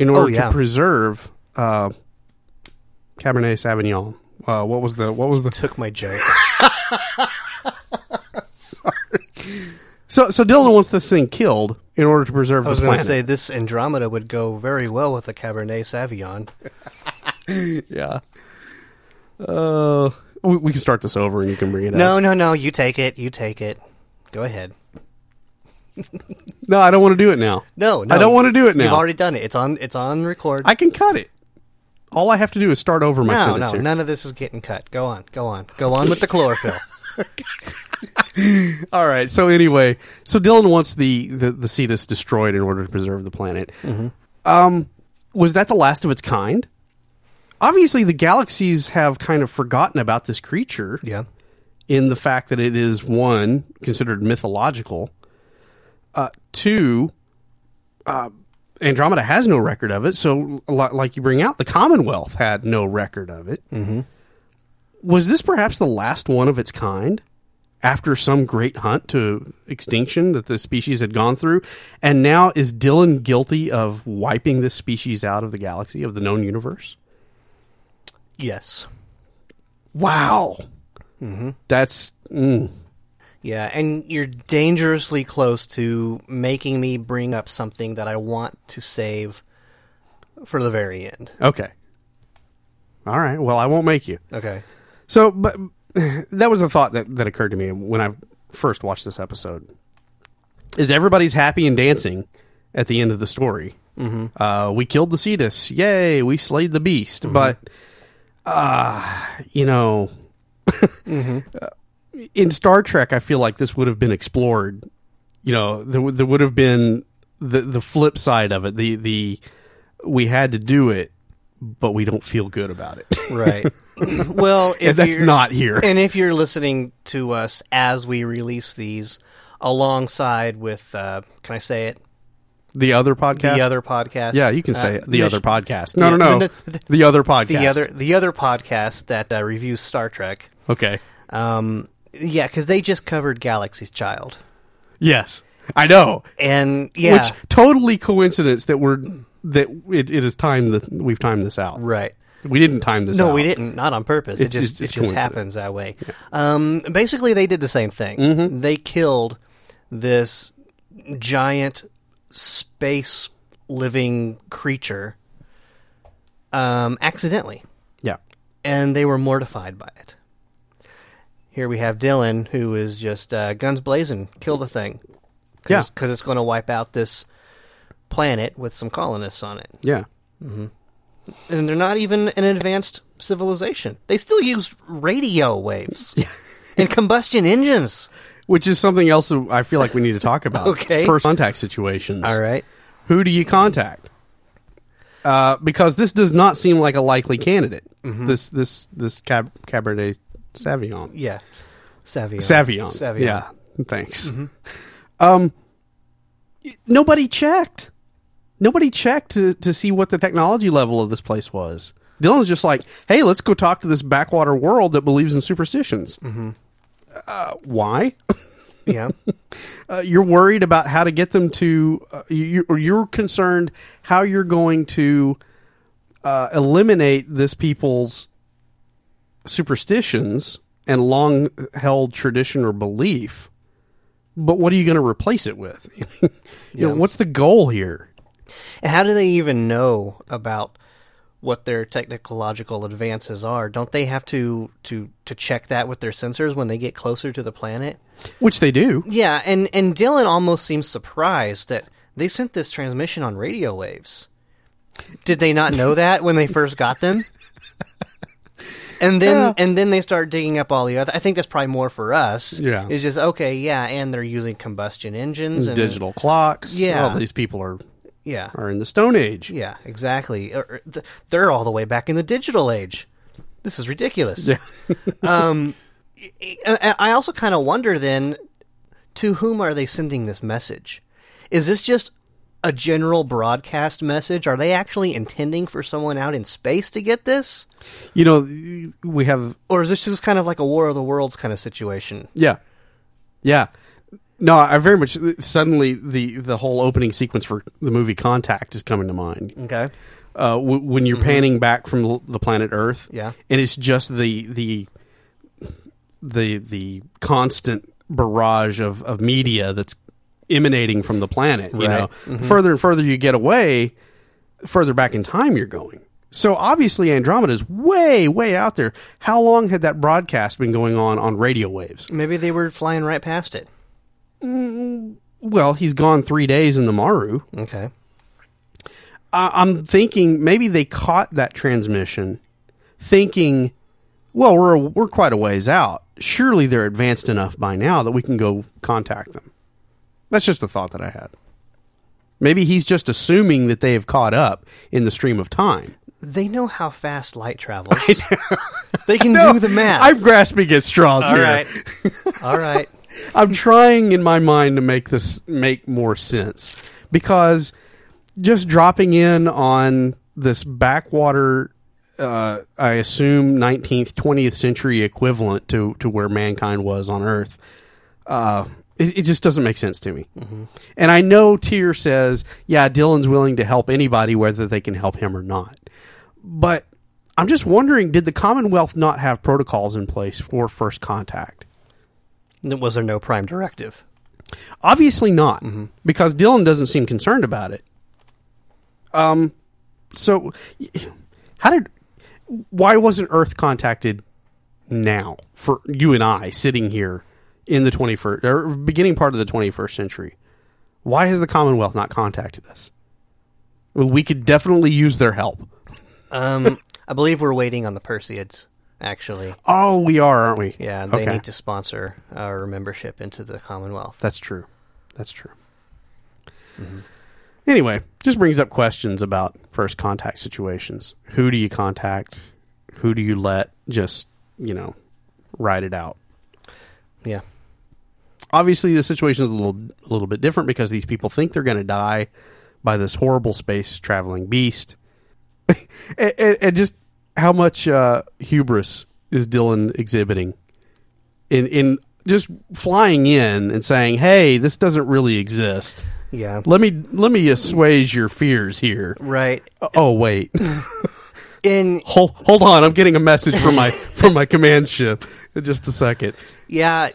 B: in order
C: Oh, yeah.
B: to preserve uh, Cabernet Sauvignon. Uh, what was the what was the
C: Took my joke. Sorry.
B: So so Dylan wants this thing killed in order to preserve
C: I was
B: the
C: going to
B: planet.
C: say this Andromeda would go very well with the Cabernet Sauvignon.
B: yeah. Uh, we, we can start this over and you can bring it
C: No,
B: up.
C: no, no. You take it. You take it. Go ahead.
B: No, I don't want to do it now.
C: No, no.
B: I don't want to do it now.
C: You've already done it. It's on. It's on record.
B: I can cut it. All I have to do is start over my
C: no,
B: sentence
C: no.
B: here.
C: None of this is getting cut. Go on. Go on. Go on with the chlorophyll.
B: All right. So anyway, so Dylan wants the the, the Cetus destroyed in order to preserve the planet.
C: Mm-hmm.
B: Um, was that the last of its kind? Obviously, the galaxies have kind of forgotten about this creature
C: yeah.
B: in the fact that it is one considered mythological. Uh, two, uh, Andromeda has no record of it. So, li- like you bring out, the Commonwealth had no record of it. Mm-hmm. Was this perhaps the last one of its kind? After some great hunt to extinction that the species had gone through, and now is Dylan guilty of wiping this species out of the galaxy of the known universe?
C: Yes.
B: Wow, mm-hmm. that's mm,
C: Yeah, and you're dangerously close to making me bring up something that I want to save for the very end.
B: Okay. All right. Well, I won't make you.
C: Okay.
B: So, but that was a thought that, that occurred to me when I first watched this episode. Is everybody's happy and dancing at the end of the story. Mm-hmm. Uh, we killed the Cetus. Yay! We slayed the beast. But, uh, you know, uh, in Star Trek, I feel like this would have been explored. You know, there, would- there would have been the the flip side of it. The the we had to do it, but we don't feel good about it.
C: Right. well, if
B: that's not here.
C: And if you're listening to us as we release these, alongside with, uh, can I say it?
B: the other podcast.
C: The other podcast.
B: Yeah, you can say
C: Uh,
B: it. The other podcast. No,
C: Yeah,
B: no, no.
C: the- the-
B: The other podcast.
C: The other, the other podcast that uh, reviews Star Trek.
B: Okay.
C: Um, yeah, because they just covered Galaxy's Child,
B: Yes, I know.
C: and yeah,
B: Which totally coincidence that we're that it, it is time that we've timed this out.
C: right.
B: We didn't time this out.
C: No, we didn't. Not on purpose. It just
B: it's-
C: it just happens that way. Um, basically, they did the same thing.
B: Mm-hmm.
C: They killed this giant space living creature um, accidentally,
B: Yeah.
C: and they were mortified by it. Here we have Dylan, who is just uh, guns blazing, kill the thing.
B: Yeah.
C: because it's going to wipe out this planet with some colonists on it
B: Yeah.
C: and they're not even an advanced civilization. They still use radio waves and combustion engines.
B: Which is something else I feel like we need to talk about.
C: Okay.
B: First contact situations.
C: All right.
B: Who do you contact? Uh, because this does not seem like a likely candidate.
C: Mm-hmm.
B: This this this cab, Cabernet Sauvignon.
C: Yeah. Savion.
B: Savion.
C: Savion.
B: Yeah. Thanks.
C: Mm-hmm.
B: Um, nobody checked. Nobody checked to, to see what the technology level of this place was. Dylan's just like, hey, let's go talk to this backwater world that believes in superstitions.
C: Mm-hmm.
B: Uh, why?
C: Yeah.
B: Uh, you're worried about how to get them to, uh, you, or you're concerned how you're going to uh, eliminate this people's superstitions and long held tradition or belief. But what are you going to replace it with? you know, what's the goal here?
C: And how do they even know about what their technological advances are? Don't they have to to to check that with their sensors when they get closer to the planet?
B: Which they do.
C: Yeah, and and Dylan almost seems surprised that they sent this transmission on radio waves. Did they not know that when they first got them? And then
B: Yeah.
C: and then they start digging up all the other. I think that's probably more for us.
B: Yeah.
C: it's just okay. Yeah, and they're using combustion engines and
B: Digital clocks.
C: Yeah.
B: all these people are
C: Yeah,
B: are in the Stone Age.
C: yeah, exactly. Or th- They're all the way back in the digital age. This is ridiculous.
B: Yeah.
C: um, I also kind of wonder then, to whom are they sending this message? Is this just a general broadcast message? Are they actually intending for someone out in space to get this?
B: You know, we have
C: Or is this just kind of like a War of the Worlds kind of situation?
B: Yeah, yeah. No, I very much suddenly the the whole opening sequence for the movie Contact is coming to mind.
C: Okay.
B: Uh, w- when you're panning back from l- the planet Earth,
C: Yeah.
B: and it's just the the the the constant barrage of, of media that's emanating from the planet. You
C: Right.
B: know, further and further you get away, further back in time you're going. So obviously Andromeda is way way out there. How long had that broadcast been going on on radio waves?
C: Maybe they were flying right past it.
B: Mm, well, he's gone three days in the Maru.
C: Okay.
B: I, I'm thinking maybe they caught that transmission, thinking, well, we're we're quite a ways out. Surely they're advanced enough by now that we can go contact them. That's just a thought that I had. Maybe he's just assuming that they have caught up in the stream of time.
C: They know how fast light travels. they can do the math.
B: I'm grasping at straws
C: All
B: here.
C: right. All right.
B: I'm trying in my mind to make this make more sense because just dropping in on this backwater, uh, I assume 19th, 20th century equivalent to, to where mankind was on Earth, uh, it, it just doesn't make sense to me. And I know Tyr says, yeah, Dylan's willing to help anybody, whether they can help him or not. But I'm just wondering, did the Commonwealth not have protocols in place for first contact?
C: Was there no prime directive?
B: Obviously not, because Dylan doesn't seem concerned about it. Um, so how did? Why wasn't Earth contacted now for you and I sitting here in the twenty first or beginning part of the twenty first century? Why has the Commonwealth not contacted us? Well, We could definitely use their help.
C: Um, I believe we're waiting on the Perseids. Actually,
B: Oh, we are, aren't we?
C: yeah, they
B: Okay.
C: need to sponsor our membership into the Commonwealth.
B: That's true. That's true. Anyway, just brings up questions about first contact situations. Who do you contact? Who do you let just, you know, ride it out?
C: Yeah,
B: Obviously, the situation is a little a little bit different because these people think they're going to die by this horrible space traveling beast. and, and, and just how much uh, hubris is Dylan exhibiting in in just flying in and saying, "Hey, this doesn't really exist."
C: yeah,
B: Let me let me assuage your fears here.
C: right.
B: Oh wait,
C: In
B: hold hold on. I'm getting a message from my from my command ship. In just a second.
C: Yeah,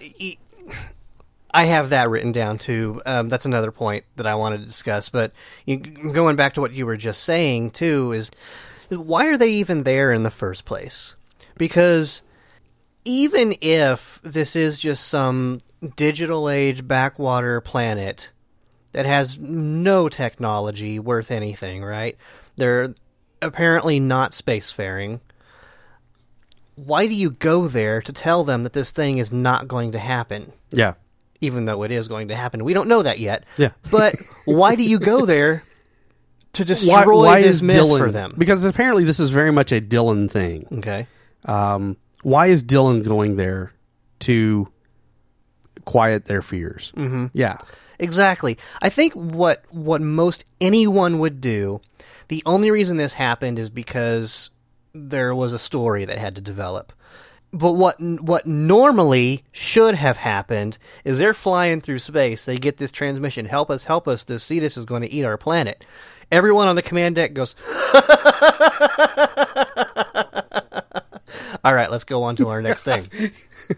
C: I have that written down too. Um, that's another point that I wanted to discuss. But going back to what you were just saying too is why are they even there in the first place? Because even if this is just some digital age backwater planet that has no technology worth anything, right? They're apparently not spacefaring why do you go there to tell them that this thing is not going to happen?
B: Yeah,
C: Even though it is going to happen. We don't know that yet.
B: Yeah.
C: But why do you go there to destroy
B: why, why
C: this
B: is
C: myth
B: Dylan
C: for them?
B: Because apparently this is very much a Dylan thing.
C: Okay.
B: Um, why is Dylan going there to quiet their fears? Mm-hmm. Yeah,
C: Exactly. I think what what most anyone would do, the only reason this happened is because there was a story that had to develop. But what what normally should have happened is they're flying through space. They get this transmission, "Help us, help us! The Cetus is going to eat our planet." Everyone on the command deck goes, "All right, let's go on to our next thing."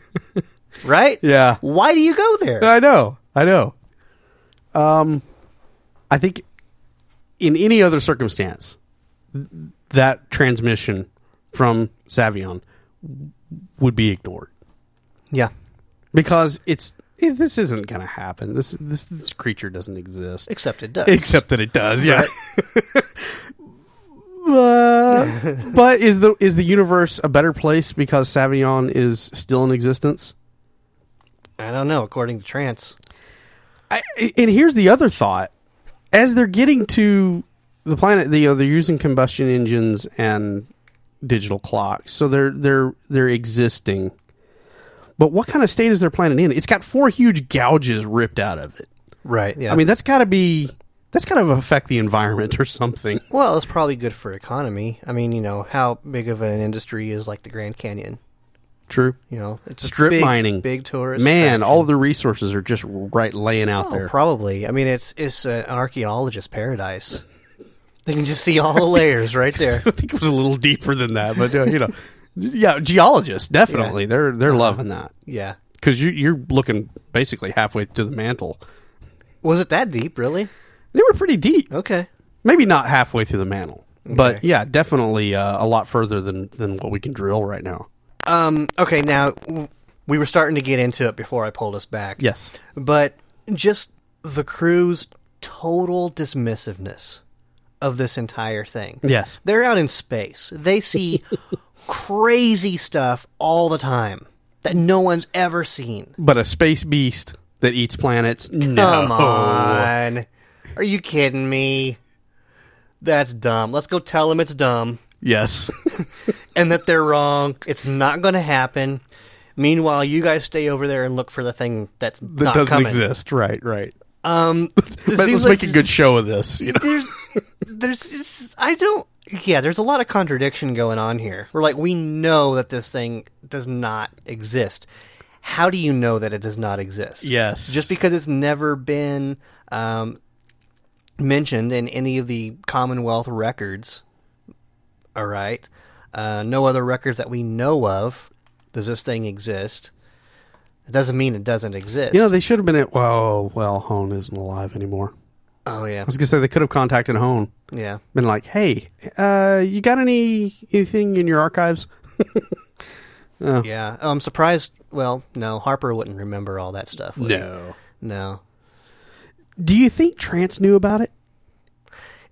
C: right?
B: yeah.
C: Why do you go there?
B: I know. I know. Um, I think in any other circumstance, that transmission from Savion would be ignored
C: yeah.
B: because it's it, this isn't going to happen. This, this this creature doesn't exist.
C: Except it does.
B: Except that it does, yeah. Uh, but is the is the universe a better place because Savion is still in existence?
C: I don't know. According to Trance,
B: I, and here's the other thought: as they're getting to the planet, you know, they're using combustion engines and digital clocks, so they're they're they're existing. But what kind of state is their planet in? It's got four huge gouges ripped out of it.
C: right? Yeah.
B: I mean, that's got to be that's kind of affect the environment or something.
C: well, it's probably good for economy. I mean, you know, how big of an industry is like the Grand Canyon?
B: True.
C: You know, it's a
B: Strip
C: big,
B: mining,
C: big tourist.
B: Man,
C: attraction.
B: all of the resources are just right laying out
C: Oh,
B: there.
C: probably. I mean, it's it's an archaeologist paradise. They can just see all the layers right there.
B: I think it was a little deeper than that, but uh, you know, yeah, geologists definitely they're they're loving that
C: Yeah.
B: because you, you're looking basically halfway to the mantle.
C: Was it that deep? Really?
B: They were pretty deep,
C: Okay.
B: maybe not halfway through the mantle, but yeah, definitely uh, a lot further than than what we can drill right now.
C: Um. Okay. Now we were starting to get into it before I pulled us back.
B: Yes,
C: but just the crew's total dismissiveness of this entire thing.
B: yes,
C: They're out in space. They see crazy stuff all the time that no one's ever seen.
B: but a space beast that eats planets.
C: Come
B: no.
C: on. Are you kidding me? That's dumb. Let's go tell them it's dumb
B: Yes,
C: and that they're wrong. It's not going to happen. Meanwhile, you guys stay over there and look for the thing that's
B: that
C: not
B: doesn't
C: coming.
B: exist. Right, right.
C: Um,
B: But let's
C: like
B: make a good show of this. You know?
C: there's there's just I don't yeah, there's a lot of contradiction going on here. We're like we know that this thing does not exist. How do you know that it does not exist?
B: Yes,
C: Just because it's never been um, mentioned in any of the Commonwealth records. All right. Uh, no other records that we know of does this thing exist. It doesn't mean it doesn't exist.
B: you know they should have been at. Well, well, Hohne isn't alive anymore.
C: Oh yeah,
B: I was gonna say they could have contacted Hohne.
C: yeah.
B: been like, "Hey, uh, you got any anything in your archives?"
C: Yeah, I'm surprised. Well, no, Harper wouldn't remember all that stuff. would he?
B: No.
C: no.
B: Do you think Trance knew about it?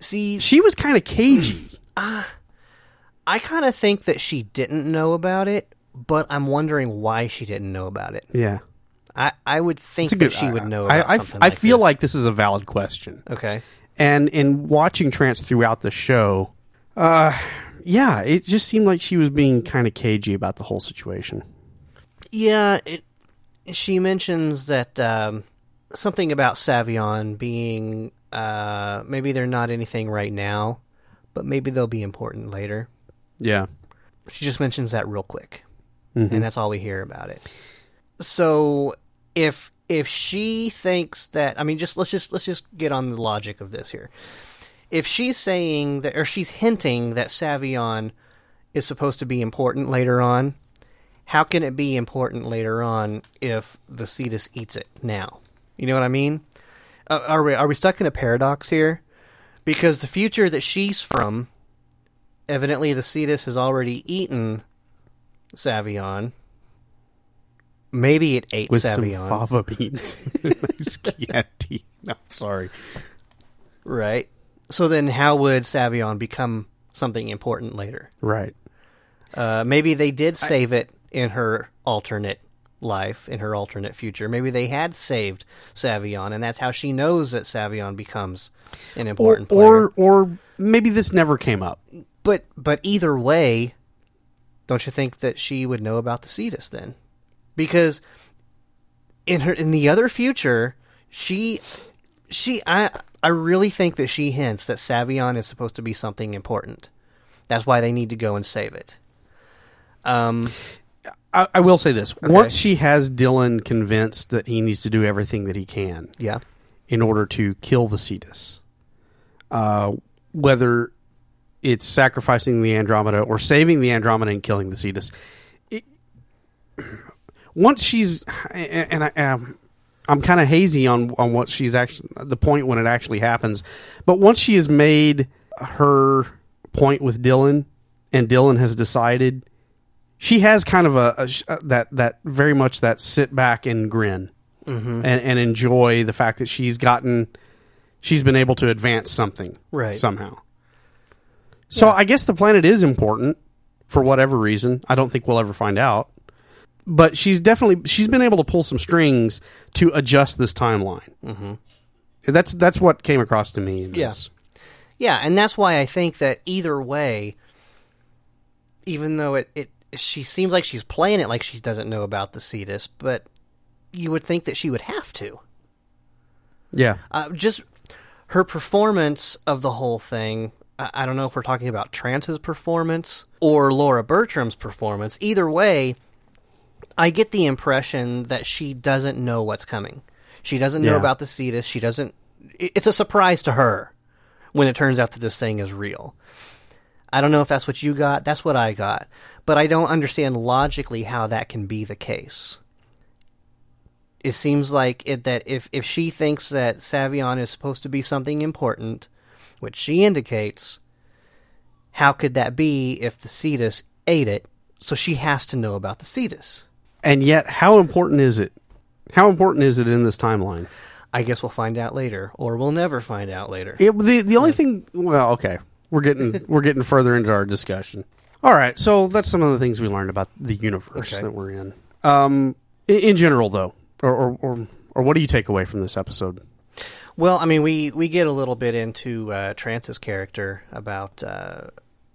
C: See,
B: She was kind of cagey.
C: I kind of think that she didn't know about it, but I'm wondering why she didn't know about it.
B: yeah.
C: I, I would think
B: good.
C: that she would know
B: I,
C: about
B: I,
C: something
B: I
C: like
B: feel
C: this.
B: like this is a valid question.
C: Okay.
B: And in watching Trance throughout the show, uh, yeah, it just seemed like she was being kind of cagey about the whole situation.
C: Yeah, it, she mentions that um, something about Savion being uh, maybe they're not anything right now, but maybe they'll be important later.
B: Yeah.
C: She just mentions that real quick,
B: Mhm.
C: and that's all we hear about it. So if if she thinks that, I mean, just let's just let's just get on the logic of this here. If she's saying that, or she's hinting that Savion is supposed to be important later on, how can it be important later on if the Cetus eats it now? You know what I mean? Uh, are we are we stuck in a paradox here? Because the future that she's from, evidently the Cetus has already eaten Savion. Maybe it ate
B: With some
C: Savion,
B: fava beans. nice Chianti. No, sorry.
C: right? So then, how would Savion become something important later?
B: Right.
C: Uh, maybe they did save it in her alternate life, in her alternate future. Maybe they had saved Savion, and that's how she knows that Savion becomes an
B: Or,
C: important player.
B: or or maybe this never came up.
C: but but either way, don't you think that she would know about the Cetus then? Because in her in the other future, she she I I really think that she hints that Savion is supposed to be something important. That's why they need to go and save it. Um,
B: I, I will say this: once she has Dylan convinced that he needs to do everything that he can
C: yeah.
B: in order to kill the Cetus, uh, whether it's sacrificing the Andromeda or saving the Andromeda and killing the Cetus, it, once she's and I am. I'm kind of hazy on on what she's actually the point when it actually happens, but once she has made her point with Dylan, and Dylan has decided, she has kind of a, a uh, that that very much that sit back and grin and, and enjoy the fact that she's gotten she's been able to advance something
C: Right.
B: somehow. So I guess the planet is important for whatever reason. I don't think we'll ever find out. But she's definitely she's been able to pull some strings to adjust this timeline. Mm-hmm. That's that's what came across to me. In
C: Yeah. Yeah, and that's why I think that either way, even though it, it she seems like she's playing it like she doesn't know about the Cetus, but you would think that she would have to.
B: yeah,
C: Uh, just her performance of the whole thing. I, I don't know if we're talking about Trance's performance or Laura Bertram's performance. Either way, I get the impression that she doesn't know what's coming. She doesn't know
B: Yeah.
C: about the Cetus. She doesn't. It's a surprise to her when it turns out that this thing is real. I don't know if that's what you got. That's what I got. But I don't understand logically how that can be the case. It seems like it, that if, if she thinks that Savion is supposed to be something important, which she indicates, how could that be if the Cetus ate it? So she has to know about the Cetus.
B: And yet how important is it? How important is it in this timeline?
C: I guess we'll find out later, or we'll never find out later.
B: It, the the only thing, well, okay, we're getting we're getting further into our discussion. All right, so that's some of the things we learned about the universe
C: Okay.
B: that we're in. Um, in, in general, though, or, or or or what do you take away from this episode?
C: Well, I mean, we, we get a little bit into uh, Trance's character about uh,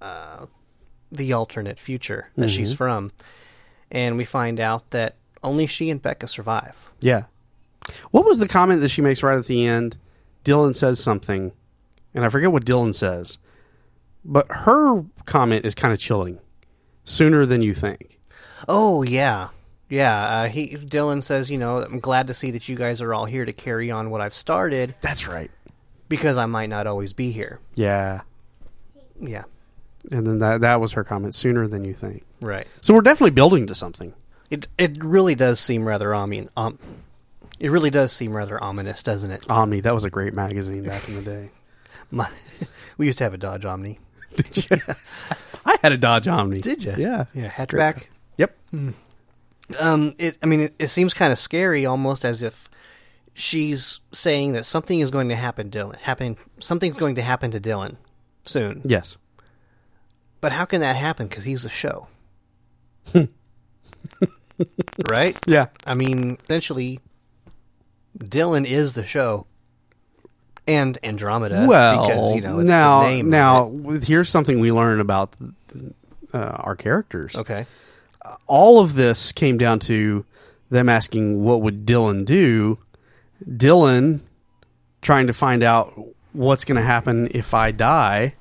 C: uh, the alternate future that she's from, and we find out that only she and Beka survive.
B: Yeah, what was the comment that she makes right at the end? Dylan says something, and I forget what Dylan says, but her comment is kind of chilling. Sooner than you think.
C: Oh yeah, yeah. Uh, he Dylan says, you know, I'm glad to see that you guys are all here to carry on what I've started
B: That's right.
C: because I might not always be here.
B: Yeah,
C: Yeah,
B: and then that that was her comment. Sooner than you think.
C: right.
B: So we're definitely building to something.
C: It it really does seem rather omin um, it really does seem rather ominous, doesn't it?
B: Omni, that was a great magazine back in the day.
C: My, we used to have a Dodge Omni.
B: Did you? I had a Dodge Omni.
C: Did you?
B: Yeah.
C: Yeah, hatchback.
B: Yep.
C: Um, it. I mean, it, it seems kind of scary, almost as if she's saying that something is going to happen, Dylan. Happen. Something's going to happen to Dylan soon.
B: Yes.
C: But how can that happen? Because he's the show, right?
B: Yeah.
C: I mean, essentially, Dylan is the show, and Andromeda.
B: Well,
C: because, you know, it's the
B: now now here's something we learn about uh, our characters.
C: okay,
B: All of this came down to them asking what would Dylan do. Dylan trying to find out what's going to happen if I die.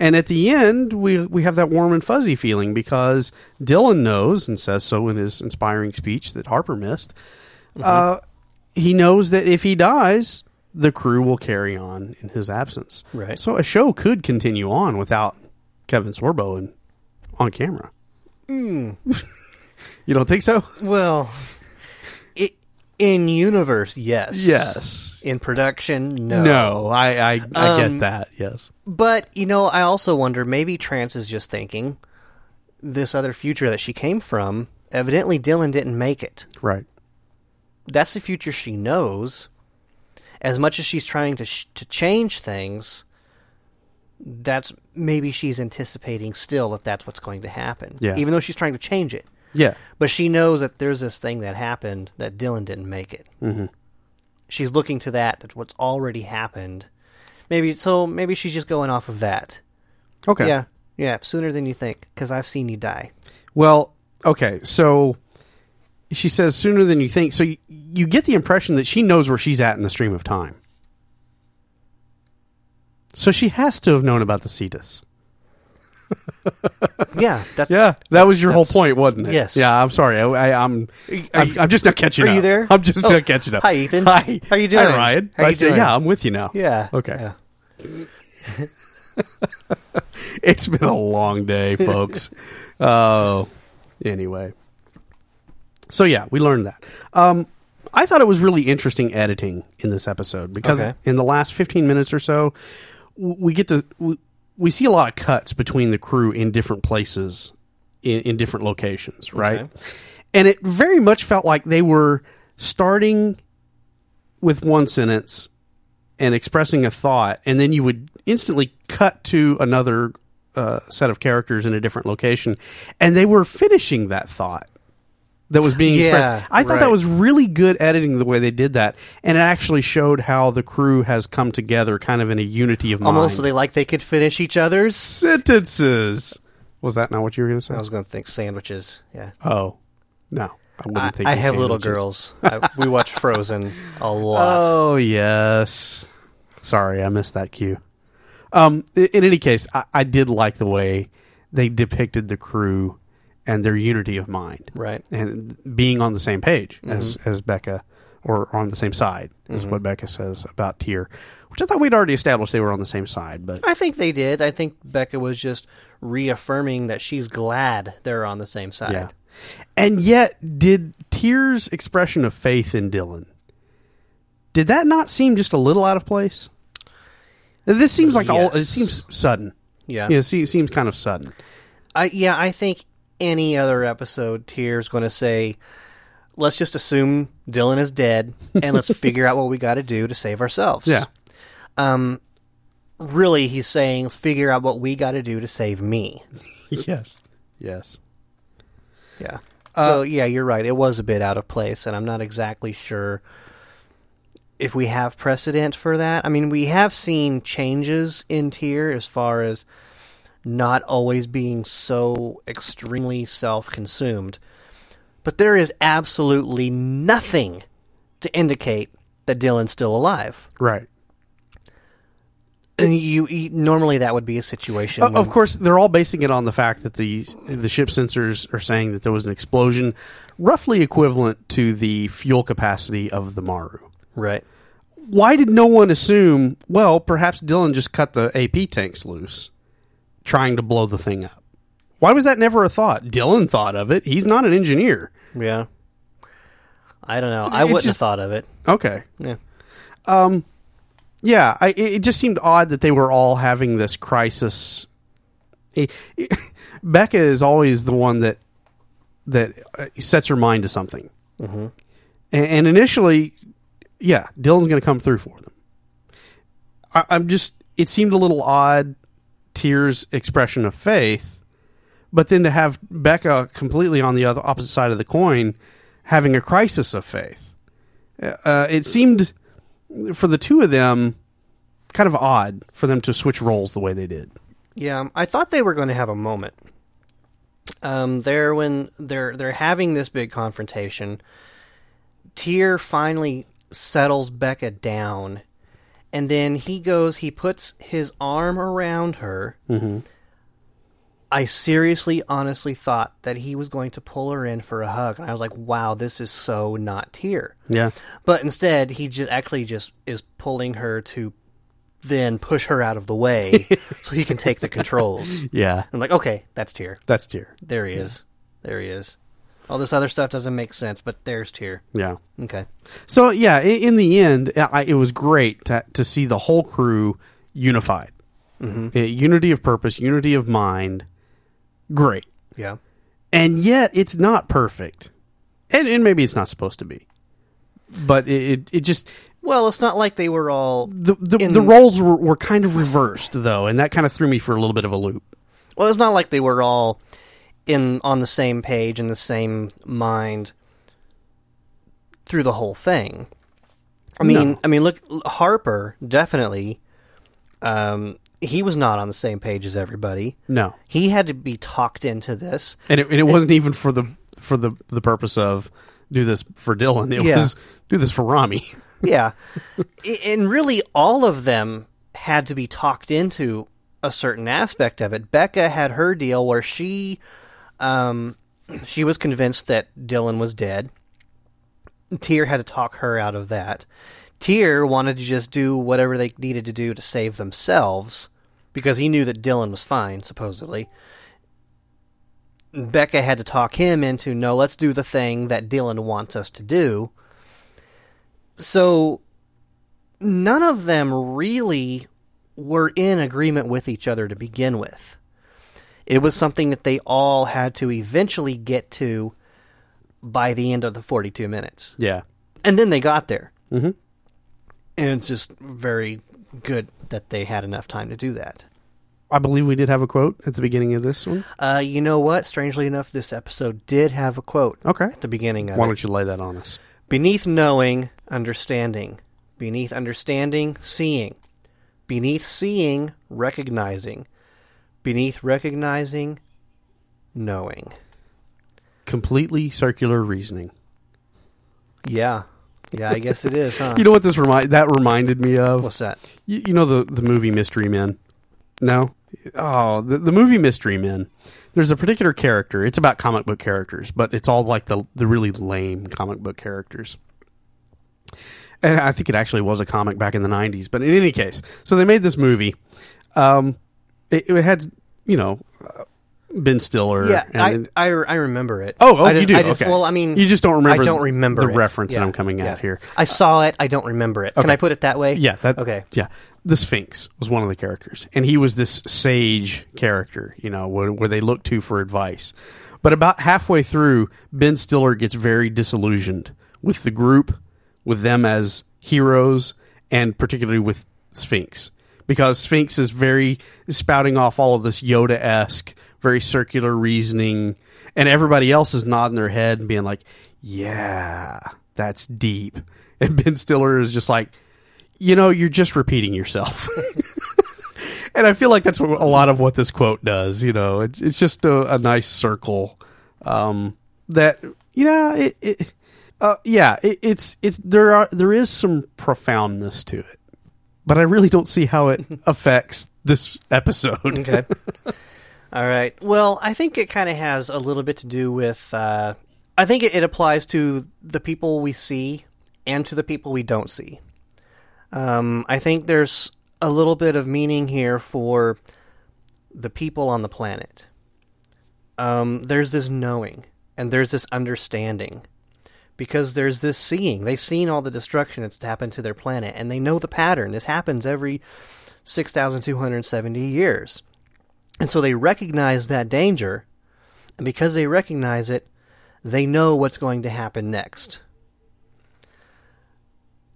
B: And at the end, we we have that warm and fuzzy feeling because Dylan knows and says so in his inspiring speech that Harper missed. Uh, he knows that if he dies, the crew will carry on in his absence.
C: Right.
B: So a show could continue on without Kevin Sorbo and on camera. you don't think so?
C: well, in universe, yes,
B: Yes.
C: In production, no,
B: No, I I, I
C: Um,
B: get that. Yes.
C: But you know, I also wonder maybe Trance is just thinking this other future that she came from. Evidently, Dylan didn't make it.
B: Right.
C: That's the future she knows. As much as she's trying to sh- to change things, that's maybe she's anticipating still that that's what's going to happen.
B: Yeah.
C: Even though she's trying to change it,
B: Yeah.
C: but she knows that there's this thing that happened that Dylan didn't make it. Mm-hmm. She's looking to that, that what's already happened. Maybe so. Maybe she's just going off of that.
B: Okay.
C: Yeah, yeah. Sooner than you think, because I've seen you die.
B: Well, okay. So she says sooner than you think. So you, you get the impression that she knows where she's at in the stream of time. So she has to have known about the cetus.
C: Yeah, that's
B: Yeah, that was your whole point, wasn't it?
C: yes.
B: Yeah, I'm sorry. I, I, I'm, I'm, just not catching
C: are
B: up.
C: you there?
B: I'm just
C: Oh,
B: not catching up.
C: hi, Ethan.
B: Hi.
C: How you doing?
B: Hi, Ryan.
C: How
B: I
C: you
B: said,
C: doing?
B: yeah, I'm with you now.
C: yeah.
B: Okay.
C: yeah.
B: It's been a long day, folks. Oh, anyway. So yeah, we learned that. Um, I thought it was really interesting editing in this episode because
C: Okay.
B: in the last 15 minutes or so, we get to we, we see a lot of cuts between the crew in different places in, in different locations, right?
C: Okay.
B: And it very much felt like they were starting with one sentence and expressing a thought, and then you would instantly cut to another uh, set of characters in a different location, and they were finishing that thought that was being
C: Yeah,
B: expressed. I thought that was really good editing the way they did that, and it actually showed how the crew has come together, kind of in a unity of mind.
C: Almost so they like they could finish each other's.
B: sentences. Was that not what you were going to say?
C: I was going to think sandwiches. Yeah.
B: oh, no, I wouldn't
C: I,
B: think.
C: I have little girls. I, we watch Frozen a lot.
B: Oh yes. Sorry, I missed that cue. Um, in any case, I, I did like the way they depicted the crew and their unity of mind,
C: right.
B: and being on the same page mm-hmm. as as Beka, or on the same side, is mm-hmm. what Beka says about Tyr, which I thought we'd already established they were on the same side, but
C: I think they did. I think Beka was just reaffirming that she's glad they're on the same side.
B: yeah. And yet, did Tyr's expression of faith in Dylan did that not seem just a little out of place? This seems like all. It seems sudden.
C: Yeah.
B: Yeah, it seems kind of sudden.
C: I yeah, I think any other episode Tyr's going to say, let's just assume Dylan is dead and let's figure out what we got to do to save ourselves.
B: Yeah.
C: Um, really, he's saying, let's figure out what we got to do to save me.
B: yes. Yes.
C: Yeah. so yeah, you're right. It was a bit out of place, and I'm not exactly sure if we have precedent for that. I mean, we have seen changes in Tyr as far as not always being so extremely self-consumed, but there is absolutely nothing to indicate that Dylan's still alive.
B: Right.
C: And you, you normally that would be a situation. When-
B: of course, they're all basing it on the fact that the the ship sensors are saying that there was an explosion, roughly equivalent to the fuel capacity of the Maru.
C: right?
B: Why did no one assume? Well, perhaps Dylan just cut the AP tanks loose, trying to blow the thing up. Why was that never a thought? Dylan thought of it. He's not an engineer.
C: Yeah. I don't know. I
B: It's
C: wouldn't have thought of it.
B: Okay.
C: Yeah.
B: Yeah, I, it it just seemed odd that they were all having this crisis. Eh, eh, Beka is always the one that that uh, sets her mind to something, mm-hmm. and, and initially, yeah, Dylan's going to come through for them. I, I'm just, it seemed a little odd, Tyr's expression of faith, but then to have Beka completely on the other opposite side of the coin having a crisis of faith. Uh, it seemed for the two of them kind of odd for them to switch roles the way they did.
C: Yeah, I thought they were going to have a moment. Um, there when they're they're having this big confrontation, Tyr finally settles Beka down, and then he goes. He puts his arm around her.
B: Mm-hmm.
C: I seriously, honestly thought that he was going to pull her in for a hug, and I was like, "Wow, this is so not Tyr."
B: Yeah,
C: But instead, he just actually just is pulling her to then push her out of the way so he can take the controls.
B: yeah,
C: I'm like, okay, that's Tyr.
B: that's Tyr.
C: There he is. There he is. All this other stuff doesn't make sense, but there's Tyr.
B: Yeah.
C: Okay.
B: So yeah, in the end, I, it was great to, to see the whole crew unified,
C: Mm-hmm.
B: Uh, unity of purpose, unity of mind. Great,
C: Yeah.
B: and yet it's not perfect, and, and maybe it's not supposed to be. But it, it, it just
C: Well, it's not like they were all.
B: the the, the roles were, were kind of reversed though, and that kind of threw me for a little bit of a loop.
C: Well, it's not like they were all in on the same page in the same mind through the whole thing. I mean,
B: No.
C: I mean, look, Harper definitely. Um, he was not on the same page as everybody.
B: No,
C: He had to be talked into this.
B: and it, and it wasn't even for the for the the purpose of do this for Dylan. It
C: Yeah.
B: was do this for Rommie.
C: Yeah. And really, all of them had to be talked into a certain aspect of it. Beka had her deal where she, um, she was convinced that Dylan was dead. Tyr had to talk her out of that. Tyr wanted to just do whatever they needed to do to save themselves because he knew that Dylan was fine, supposedly. Beka had to talk him into no, let's do the thing that Dylan wants us to do. So none of them really were in agreement with each other to begin with. It was something that they all had to eventually get to by the end of the 42 minutes.
B: Yeah,
C: And then they got there.
B: Mhm.
C: And it's just very good that they had enough time to do that.
B: I believe we did have a quote at the beginning of this one.
C: Uh, you know what? Strangely enough, this episode did have a quote
B: Okay,
C: at the beginning of
B: why
C: it.
B: don't you lay that on us?
C: Beneath knowing, understanding. Beneath understanding, seeing. Beneath seeing, recognizing. Beneath recognizing, knowing.
B: Completely circular reasoning.
C: Yeah. Yeah, I guess it is, huh?
B: You know what this remind that reminded me of?
C: What's that?
B: You, you know the the movie Mystery Men? No. Oh, the the movie Mystery Men. There's a particular character. It's about comic book characters, but it's all like the the really lame comic book characters. And I think it actually was a comic back in the '90s. But in any case, so they made this movie. Um, it, it had you know uh, Ben Stiller.
C: Yeah,
B: and,
C: I, I, I remember it.
B: Oh, oh,
C: I
B: you do.
C: I just-
B: okay.
C: Well, I mean,
B: you just don't remember.
C: I don't remember
B: the
C: it.
B: reference that I'm coming
C: yeah.
B: at here.
C: I saw it. I don't remember it. Can I put it that way?
B: Yeah, that
C: Okay.
B: Yeah, the Sphinx was one of the characters, and he was this sage character, you know, where, where they look to for advice. But about halfway through, Ben Stiller gets very disillusioned with the group, with them as heroes, and particularly with Sphinx, because Sphinx is very spouting off all of this Yoda esque, very circular reasoning, and everybody else is nodding their head and being like, "Yeah, that's deep," and Ben Stiller is just like you know, you're just repeating yourself. and I feel like that's what, a lot of what this quote does. You know, it's it's just a, a nice circle um, that you know it. it uh, yeah, it, it's it's there are there is some profoundness to it, but I really don't see how it affects this episode.
C: Okay. All right. Well, I think it kind of has a little bit to do with. Uh, I think it, it applies to the people we see and to the people we don't see. Um, I think there's a little bit of meaning here for the people on the planet. Um, there's this knowing and there's this understanding because there's this seeing. They've seen all the destruction that's happened to their planet and they know the pattern. This happens every 6,270 years. And so they recognize that danger, and because they recognize it, they know what's going to happen next.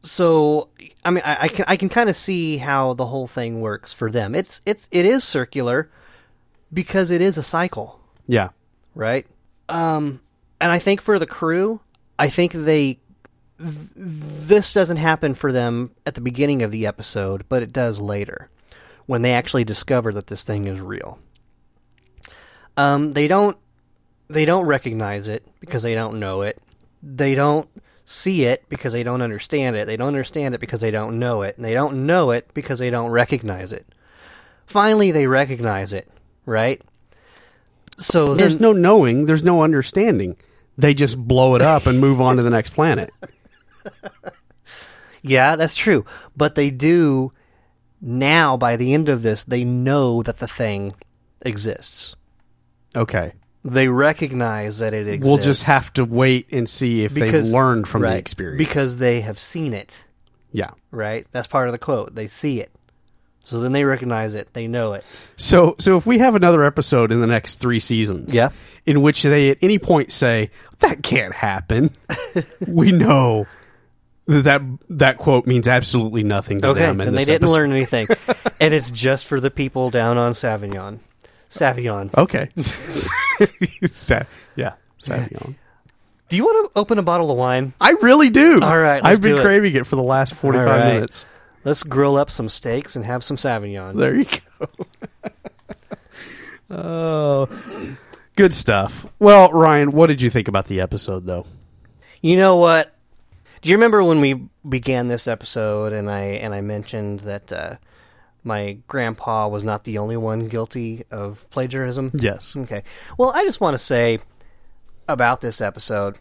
C: so I mean, I, I can I can kind of see how the whole thing works for them. It's it's it is circular because it is a cycle,
B: Yeah.
C: right? Um, and I think for the crew, I think they th- this doesn't happen for them at the beginning of the episode, but it does later when they actually discover that this thing is real. Um, they don't they don't recognize it because they don't know it. They don't see it because they don't understand it. They don't understand it because they don't know it. And they don't know it because they don't recognize it. Finally, they recognize it, right? So
B: There's
C: then,
B: no knowing, there's no understanding. They just blow it up and move on to the next planet.
C: yeah, that's true. But they do now. By the end of this, they know that the thing exists.
B: Okay.
C: They recognize that it exists.
B: We'll just have to wait and see if they've learned from the experience.
C: because they have seen it.
B: yeah.
C: Right, that's part of the quote. They see it, so then they recognize it. They know it.
B: So so if we have another episode in the next 3 seasons
C: Yeah.
B: in which they at any point say that can't happen, we know that that, that quote means absolutely nothing to
C: Okay,
B: them
C: and they didn't
B: episode.
C: learn anything, and it's just for the people down on Savignon. Savignon.
B: Okay. Sa- yeah. Savion.
C: Do you want to open a bottle of wine?
B: I really do.
C: All right,
B: I've been
C: do it.
B: craving it for the last 45
C: All right.
B: minutes.
C: Let's grill up some steaks and have some Savignon.
B: There you go. oh, good stuff. Well, Ryan, what did you think about the episode, though?
C: You know what? Do you remember when we began this episode and I and I mentioned that uh, my grandpa was not the only one guilty of plagiarism?
B: Yes.
C: Okay. Well, I just want to say about this episode.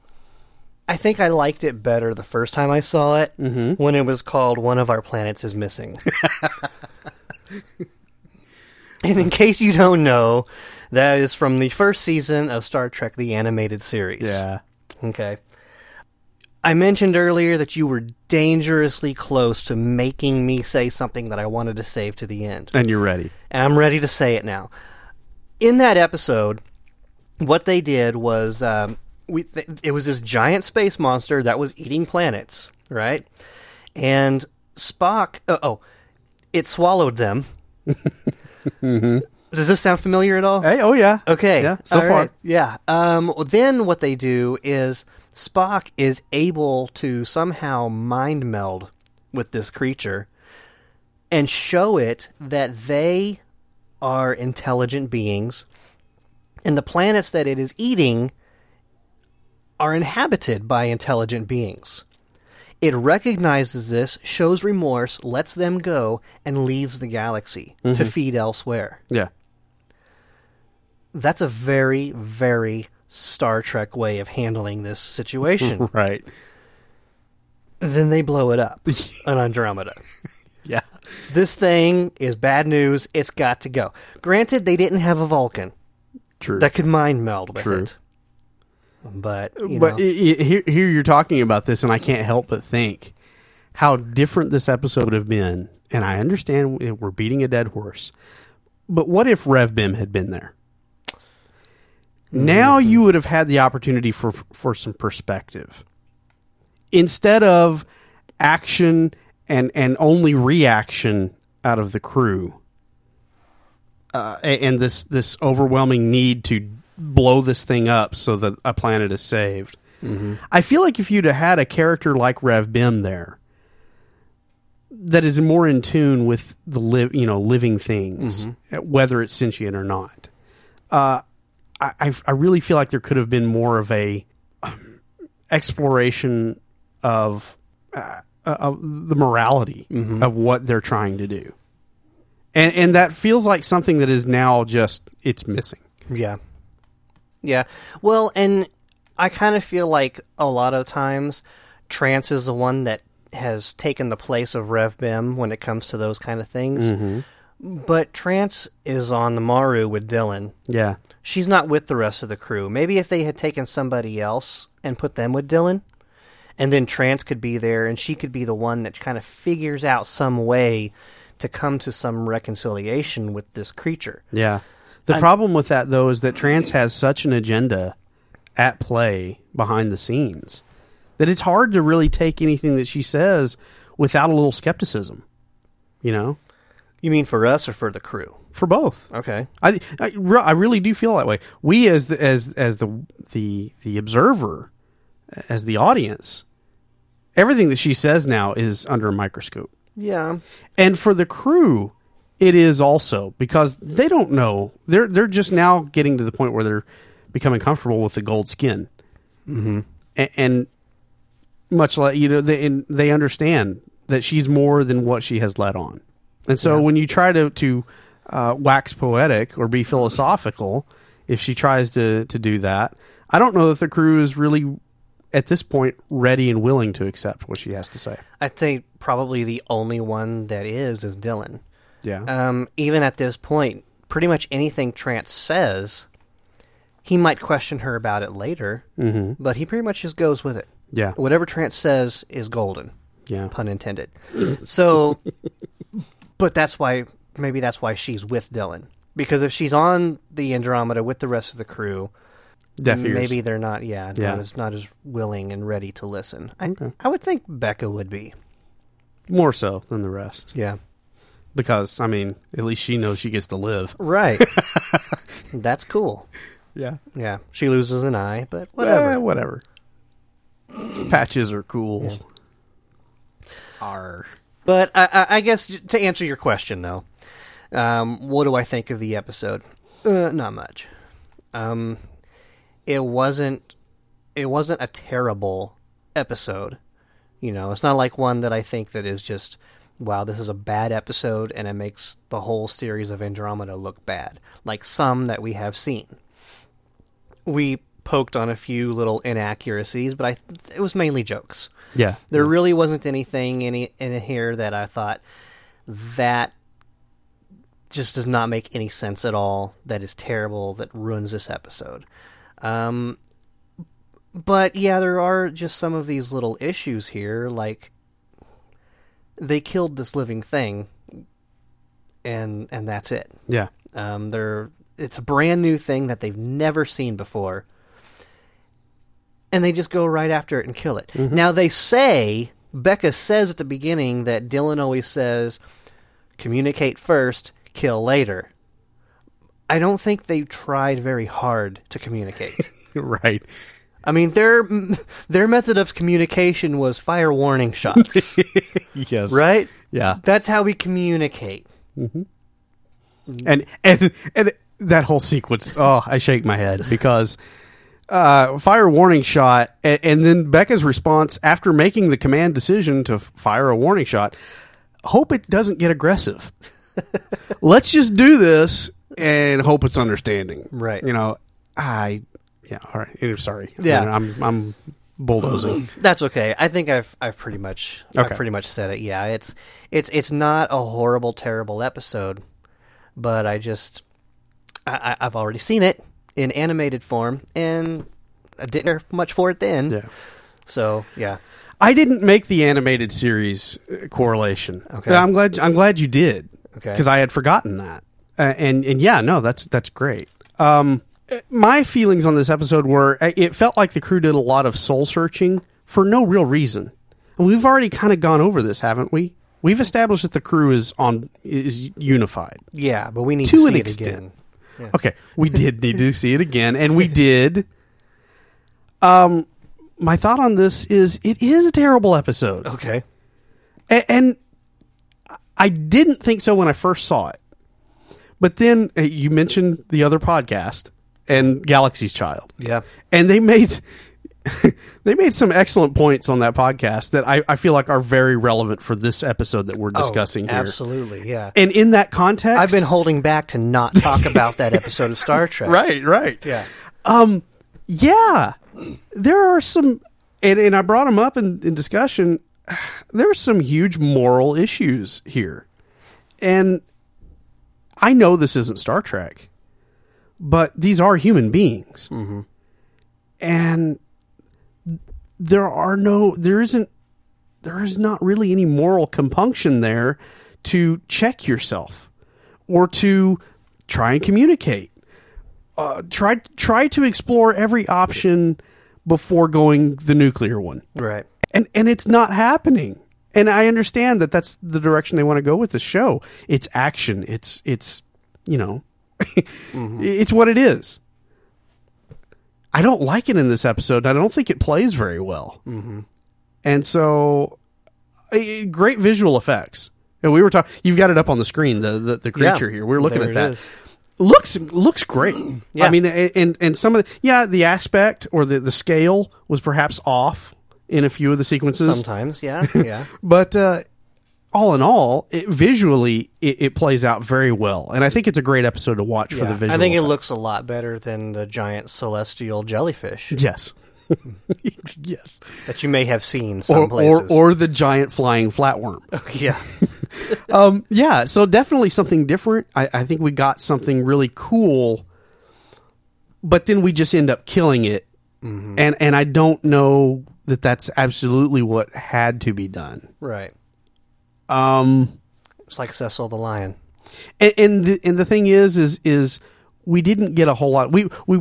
C: I think I liked it better the first time I saw it when it was called "One of Our Planets is Missing." and in case you don't know, that is from the first season of Star Trek: The Animated Series.
B: Yeah.
C: Okay. I mentioned earlier that you were dangerously close to making me say something that I wanted to save to the end.
B: And you're ready.
C: And I'm ready to say it now. In that episode, what they did was um, we th- it was this giant space monster that was eating planets, right? And Spock, uh, oh, it swallowed them. Does this sound familiar at all?
B: Hey, oh, yeah.
C: Okay.
B: Yeah, so
C: all
B: far.
C: right. Yeah. Um, then what they do is Spock is able to somehow mind meld with this creature and show it that they are intelligent beings and the planets that it is eating are inhabited by intelligent beings. It recognizes this, shows remorse, lets them go, and leaves the galaxy to mm-hmm. feed elsewhere
B: Yeah.
C: that's a very, very Star Trek way of handling this situation.
B: Right.
C: then they blow it up on Andromeda.
B: Yeah.
C: This thing is bad news. It's got to go. Granted, they didn't have a Vulcan
B: True.
C: that could mind meld with
B: True.
C: it. But, you
B: but
C: know,
B: i- i- here, here you're talking about this, and I can't help but think how different this episode would have been. And I understand we- we're beating a dead horse, but what if Rev Bem had been there? Now
C: Mm-hmm.
B: you would have had the opportunity for for some perspective instead of action and and only reaction out of the crew, uh, and this this overwhelming need to blow this thing up so that a planet is saved. I feel like if you'd have had a character like Rev Bem there, that is more in tune with the live, you know, living things, whether it's sentient or not. Uh, I, I really feel like there could have been more of a um, exploration of uh, of the morality of what they're trying to do, and and that feels like something that is now just it's missing.
C: yeah. Yeah. Well, and I kind of feel like a lot of times Trance is the one that has taken the place of Rev Bem when it comes to those kind of things. Mm-hmm. But Trance is on the Maru with Dylan.
B: Yeah,
C: she's not with the rest of the crew. Maybe if they had taken somebody else and put them with Dylan, and then Trance could be there, and she could be the one that kind of figures out some way to come to some reconciliation with this creature.
B: Yeah. The problem with that though is that Trance has such an agenda at play behind the scenes that it's hard to really take anything that she says without a little skepticism. You know,
C: You mean for us or for the crew?
B: for both.
C: Okay.
B: I I, I really do feel that way. We as the, as as the the the observer, as the audience, everything that she says now is under a microscope.
C: Yeah.
B: And for the crew, it is also because they don't know. They're they're just now getting to the point where they're becoming comfortable with the gold skin, mm-hmm. and, and much like you know, they and they understand that she's more than what she has let on. And so when you try to to uh, wax poetic or be philosophical, if she tries to to do that, I don't know that the crew is really at this point ready and willing to accept what she has to say.
C: I'd say probably the only one that is is Dylan.
B: Yeah.
C: Um, even at this point, pretty much anything Trance says, he might question her about it later, mm-hmm. but he pretty much just goes with it.
B: Yeah.
C: Whatever Trance says is golden,
B: Yeah.
C: pun intended. so, but that's why maybe that's why she's with Dylan because if she's on the Andromeda with the rest of the crew, maybe they're not. Yeah,
B: Yeah.
C: not as not as willing and ready to listen. I, I would think Beka would be.
B: more so than the rest
C: Yeah.
B: Because I mean, at least she knows she gets to live.
C: Right. That's cool.
B: Yeah.
C: Yeah. She loses an eye, but whatever.
B: Eh, whatever. Patches are cool. Are
C: But I, I, I guess to answer your question, though, um, what do I think of the episode? Uh, not much. Um, it wasn't. It wasn't a terrible episode. You know, it's not like one that I think that is just, wow, this is a bad episode, and it makes the whole series of Andromeda look bad, like some that we have seen. We poked on a few little inaccuracies, but I it was mainly jokes.
B: yeah.
C: There really wasn't anything in, in here that I thought that just does not make any sense at all. That is terrible. That ruins this episode. Um, but yeah, there are just some of these little issues here. Like they killed this living thing, and and that's it.
B: Yeah.
C: Um, they're it's a brand new thing that they've never seen before, and they just go right after it and kill it. Now they say Beka says at the beginning that Dylan always says, "Communicate first, kill later." I don't think they tried very hard to communicate.
B: right.
C: I mean, their their method of communication was fire warning shots,
B: Yes.
C: right?
B: Yeah.
C: That's how we communicate.
B: And and and that whole sequence. Oh, I shake my head because uh, fire warning shot, and, and then Beka's response after making the command decision to fire a warning shot. Hope it doesn't get aggressive. Let's just do this and hope it's understanding.
C: Right.
B: You know, I yeah. All right. Sorry.
C: Yeah.
B: I'm I'm bulldozing.
C: That's okay. I think I've I've pretty much
B: Okay.
C: I've pretty much said it. Yeah, it's it's it's not a horrible, terrible episode, but I just I, I- I've already seen it in animated form, and I didn't care much for it then.
B: yeah.
C: So yeah,
B: I didn't make the animated series uh, correlation.
C: Okay.
B: I'm glad. I'm glad you did.
C: Okay.
B: Because I had forgotten that. Uh, and and yeah, no, that's that's great. Um, my feelings on this episode were it felt like the crew did a lot of soul searching for no real reason. And we've already kind of gone over this, haven't we? We've established that the crew is on is unified.
C: yeah, but we need
B: To
C: to,
B: an
C: see
B: extent.
C: it again.
B: Okay, we did need to see it again, and we did. Um, my thought on this is it is a terrible episode.
C: Okay.
B: A- and I didn't think so when I first saw it. But then uh, you mentioned the other podcast and Galaxy's Child,
C: Yeah.
B: and they made they made some excellent points on that podcast that I, I feel like are very relevant for this episode that we're discussing
C: oh,
B: here.
C: Absolutely. Yeah.
B: And in that context,
C: I've been holding back to not talk about that episode of Star Trek.
B: right, right,
C: Yeah.
B: Um, yeah, there are some, and, and I brought them up in, in discussion. There's some huge moral issues here, and I know this isn't Star Trek, but these are human beings, and there are no, there isn't, there is not really any moral compunction there to check yourself or to try and communicate uh, try try to explore every option before going the nuclear one.
C: Right.
B: And and it's not happening. And I understand that that's the direction they want to go with the show. It's action. It's it's you know, it's what it is. I don't like it in this episode. I don't think it plays very well. Mm-hmm. And so, great visual effects. And we were talking. You've got it up on the screen. The the, the creature
C: Yeah.
B: here. We are looking at that.
C: is.
B: Looks looks great.
C: Yeah.
B: I mean, and and some of the yeah, the aspect or the the scale was perhaps off in a few of the sequences.
C: Sometimes, yeah, yeah.
B: But uh, all in all, it, visually, it, it plays out very well, and I think it's a great episode to watch for the visual.
C: I think it looks a lot better than the giant celestial jellyfish
B: yes, yes,
C: that you may have seen some
B: or, or or the giant flying flatworm.
C: yeah,
B: um, yeah, so definitely something different. I, I think we got something really cool, but then we just end up killing it,
C: Mm-hmm.
B: and and I don't know that that's absolutely what had to be done.
C: right.
B: Um,
C: It's like Cecil the lion.
B: and and the, and the thing is is is we didn't get a whole lot we we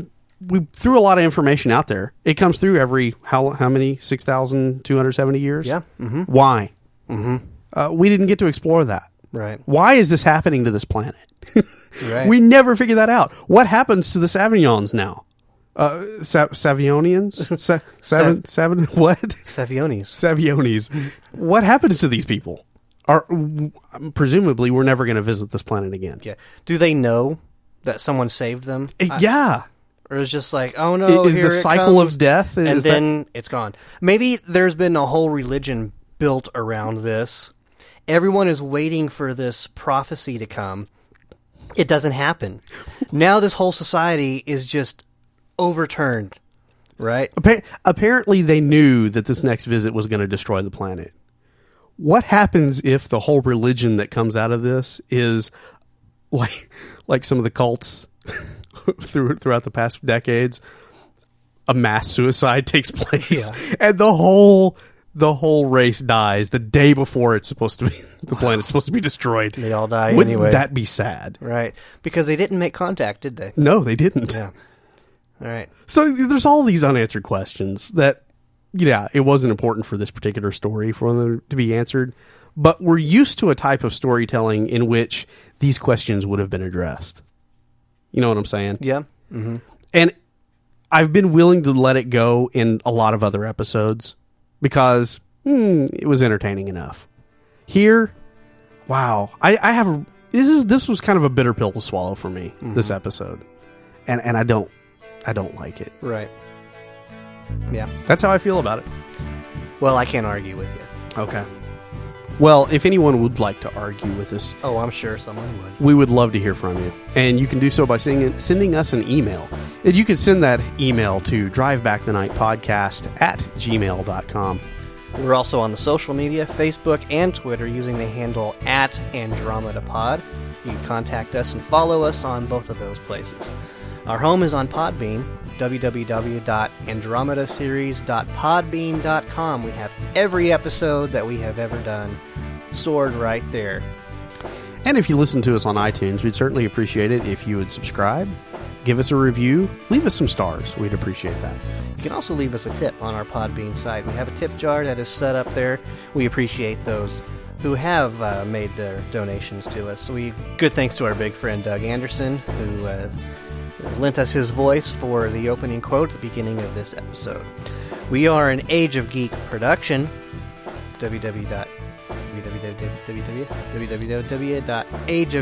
B: we threw a lot of information out there it comes through every how how many 6270 years
C: Yeah. Mm-hmm.
B: why mm-hmm. uh, we didn't get to explore that
C: Right.
B: why is this happening to this planet
C: Right.
B: we never figured that out what happens to the savions now uh Sa- savionians Sa- seven seven what
C: Savionis.
B: savionis what happens to these people are presumably we're never going to visit this planet again
C: Yeah. Do they know that someone saved them?
B: Uh, yeah
C: Or is just like, oh no,
B: is the cycle
C: comes,
B: of death
C: and
B: is that-
C: then it's gone. Maybe there's been a whole religion built around this. Everyone is waiting for this prophecy to come. It doesn't happen. now this whole society is just overturned. Right?
B: Appa- apparently they knew that this next visit was going to destroy the planet what happens if the whole religion that comes out of this is like like some of the cults through throughout the past decades a mass suicide takes place and the whole the whole race dies the day before it's supposed to be the planet's supposed to be destroyed
C: They all die
B: wouldn't
C: anyway.
B: that be sad
C: Right. Because they didn't make contact, did they?
B: no they didn't
C: Yeah. All right.
B: So there's all these unanswered questions that, yeah, it wasn't important for this particular story for them to be answered. But we're used to a type of storytelling in which these questions would have been addressed. You know what I'm saying?
C: Yeah.
B: And I've been willing to let it go in a lot of other episodes because hmm, it was entertaining enough. Here, wow, I, I have a, this is this was kind of a bitter pill to swallow for me this episode, and and I don't I don't like it.
C: Right. Yeah.
B: That's how I feel about it.
C: Well, I can't argue with you.
B: Okay. Well, if anyone would like to argue with us,
C: Oh, I'm sure someone would.
B: we would love to hear from you. And you can do so by sending, sending us an email. And you can send that email to drivebackthenightpodcast at gmail.com.
C: We're also on the social media, Facebook and Twitter, using the handle at AndromedaPod. You can contact us and follow us on both of those places. Our home is on Podbean, www.andromedaseries.podbean.com. We have every episode that we have ever done stored right there.
B: And if you listen to us on iTunes, we'd certainly appreciate it if you would subscribe, give us a review, leave us some stars. We'd appreciate that.
C: You can also leave us a tip on our Podbean site. We have a tip jar that is set up there. We appreciate those who have uh, made their donations to us. We good thanks to our big friend Doug Anderson who uh, lent us his voice for the opening quote at the beginning of this episode. We are an Age of Geek production. www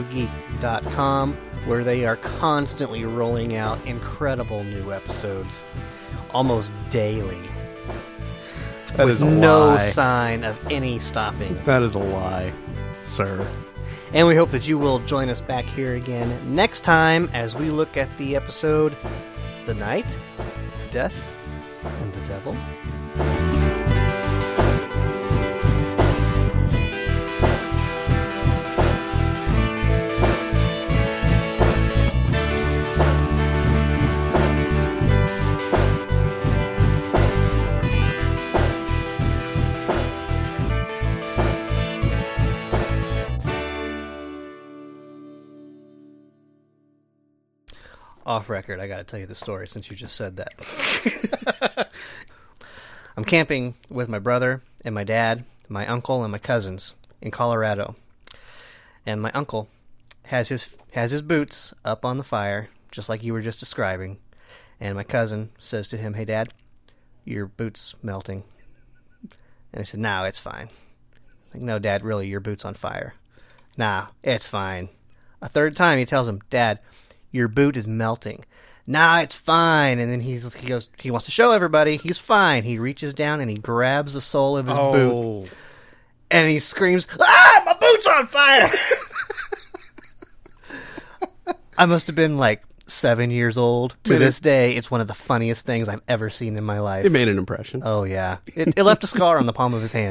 C: www.ageofgeek.com, where they are constantly rolling out incredible new episodes almost daily.
B: That
C: with
B: is a
C: no
B: lie.
C: sign of any stopping.
B: That is a lie, sir.
C: And we hope that you will join us back here again next time as we look at the episode The Knight, Death, and the Devil. Off record, I gotta tell you the story since you just said that. I'm camping with my brother and my dad, my uncle, and my cousins in Colorado. And my uncle has his has his boots up on the fire, just like you were just describing. And my cousin says to him, "Hey, Dad, your boots melting." And I said, "No, it's fine." Like, no, Dad, really, your boot's on fire. Nah, it's fine. A third time, he tells him, "Dad, your boot is melting." Nah, it's fine. And then he's he goes he wants to show everybody he's fine. He reaches down and he grabs the sole of his boot
B: Oh,
C: and he screams, "Ah, my boot's on fire!" I must have been like seven years old. To this
B: it-
C: day, it's one of the funniest things I've ever seen in my life.
B: it made an impression.
C: oh yeah, it, it left a scar on the palm of his hand.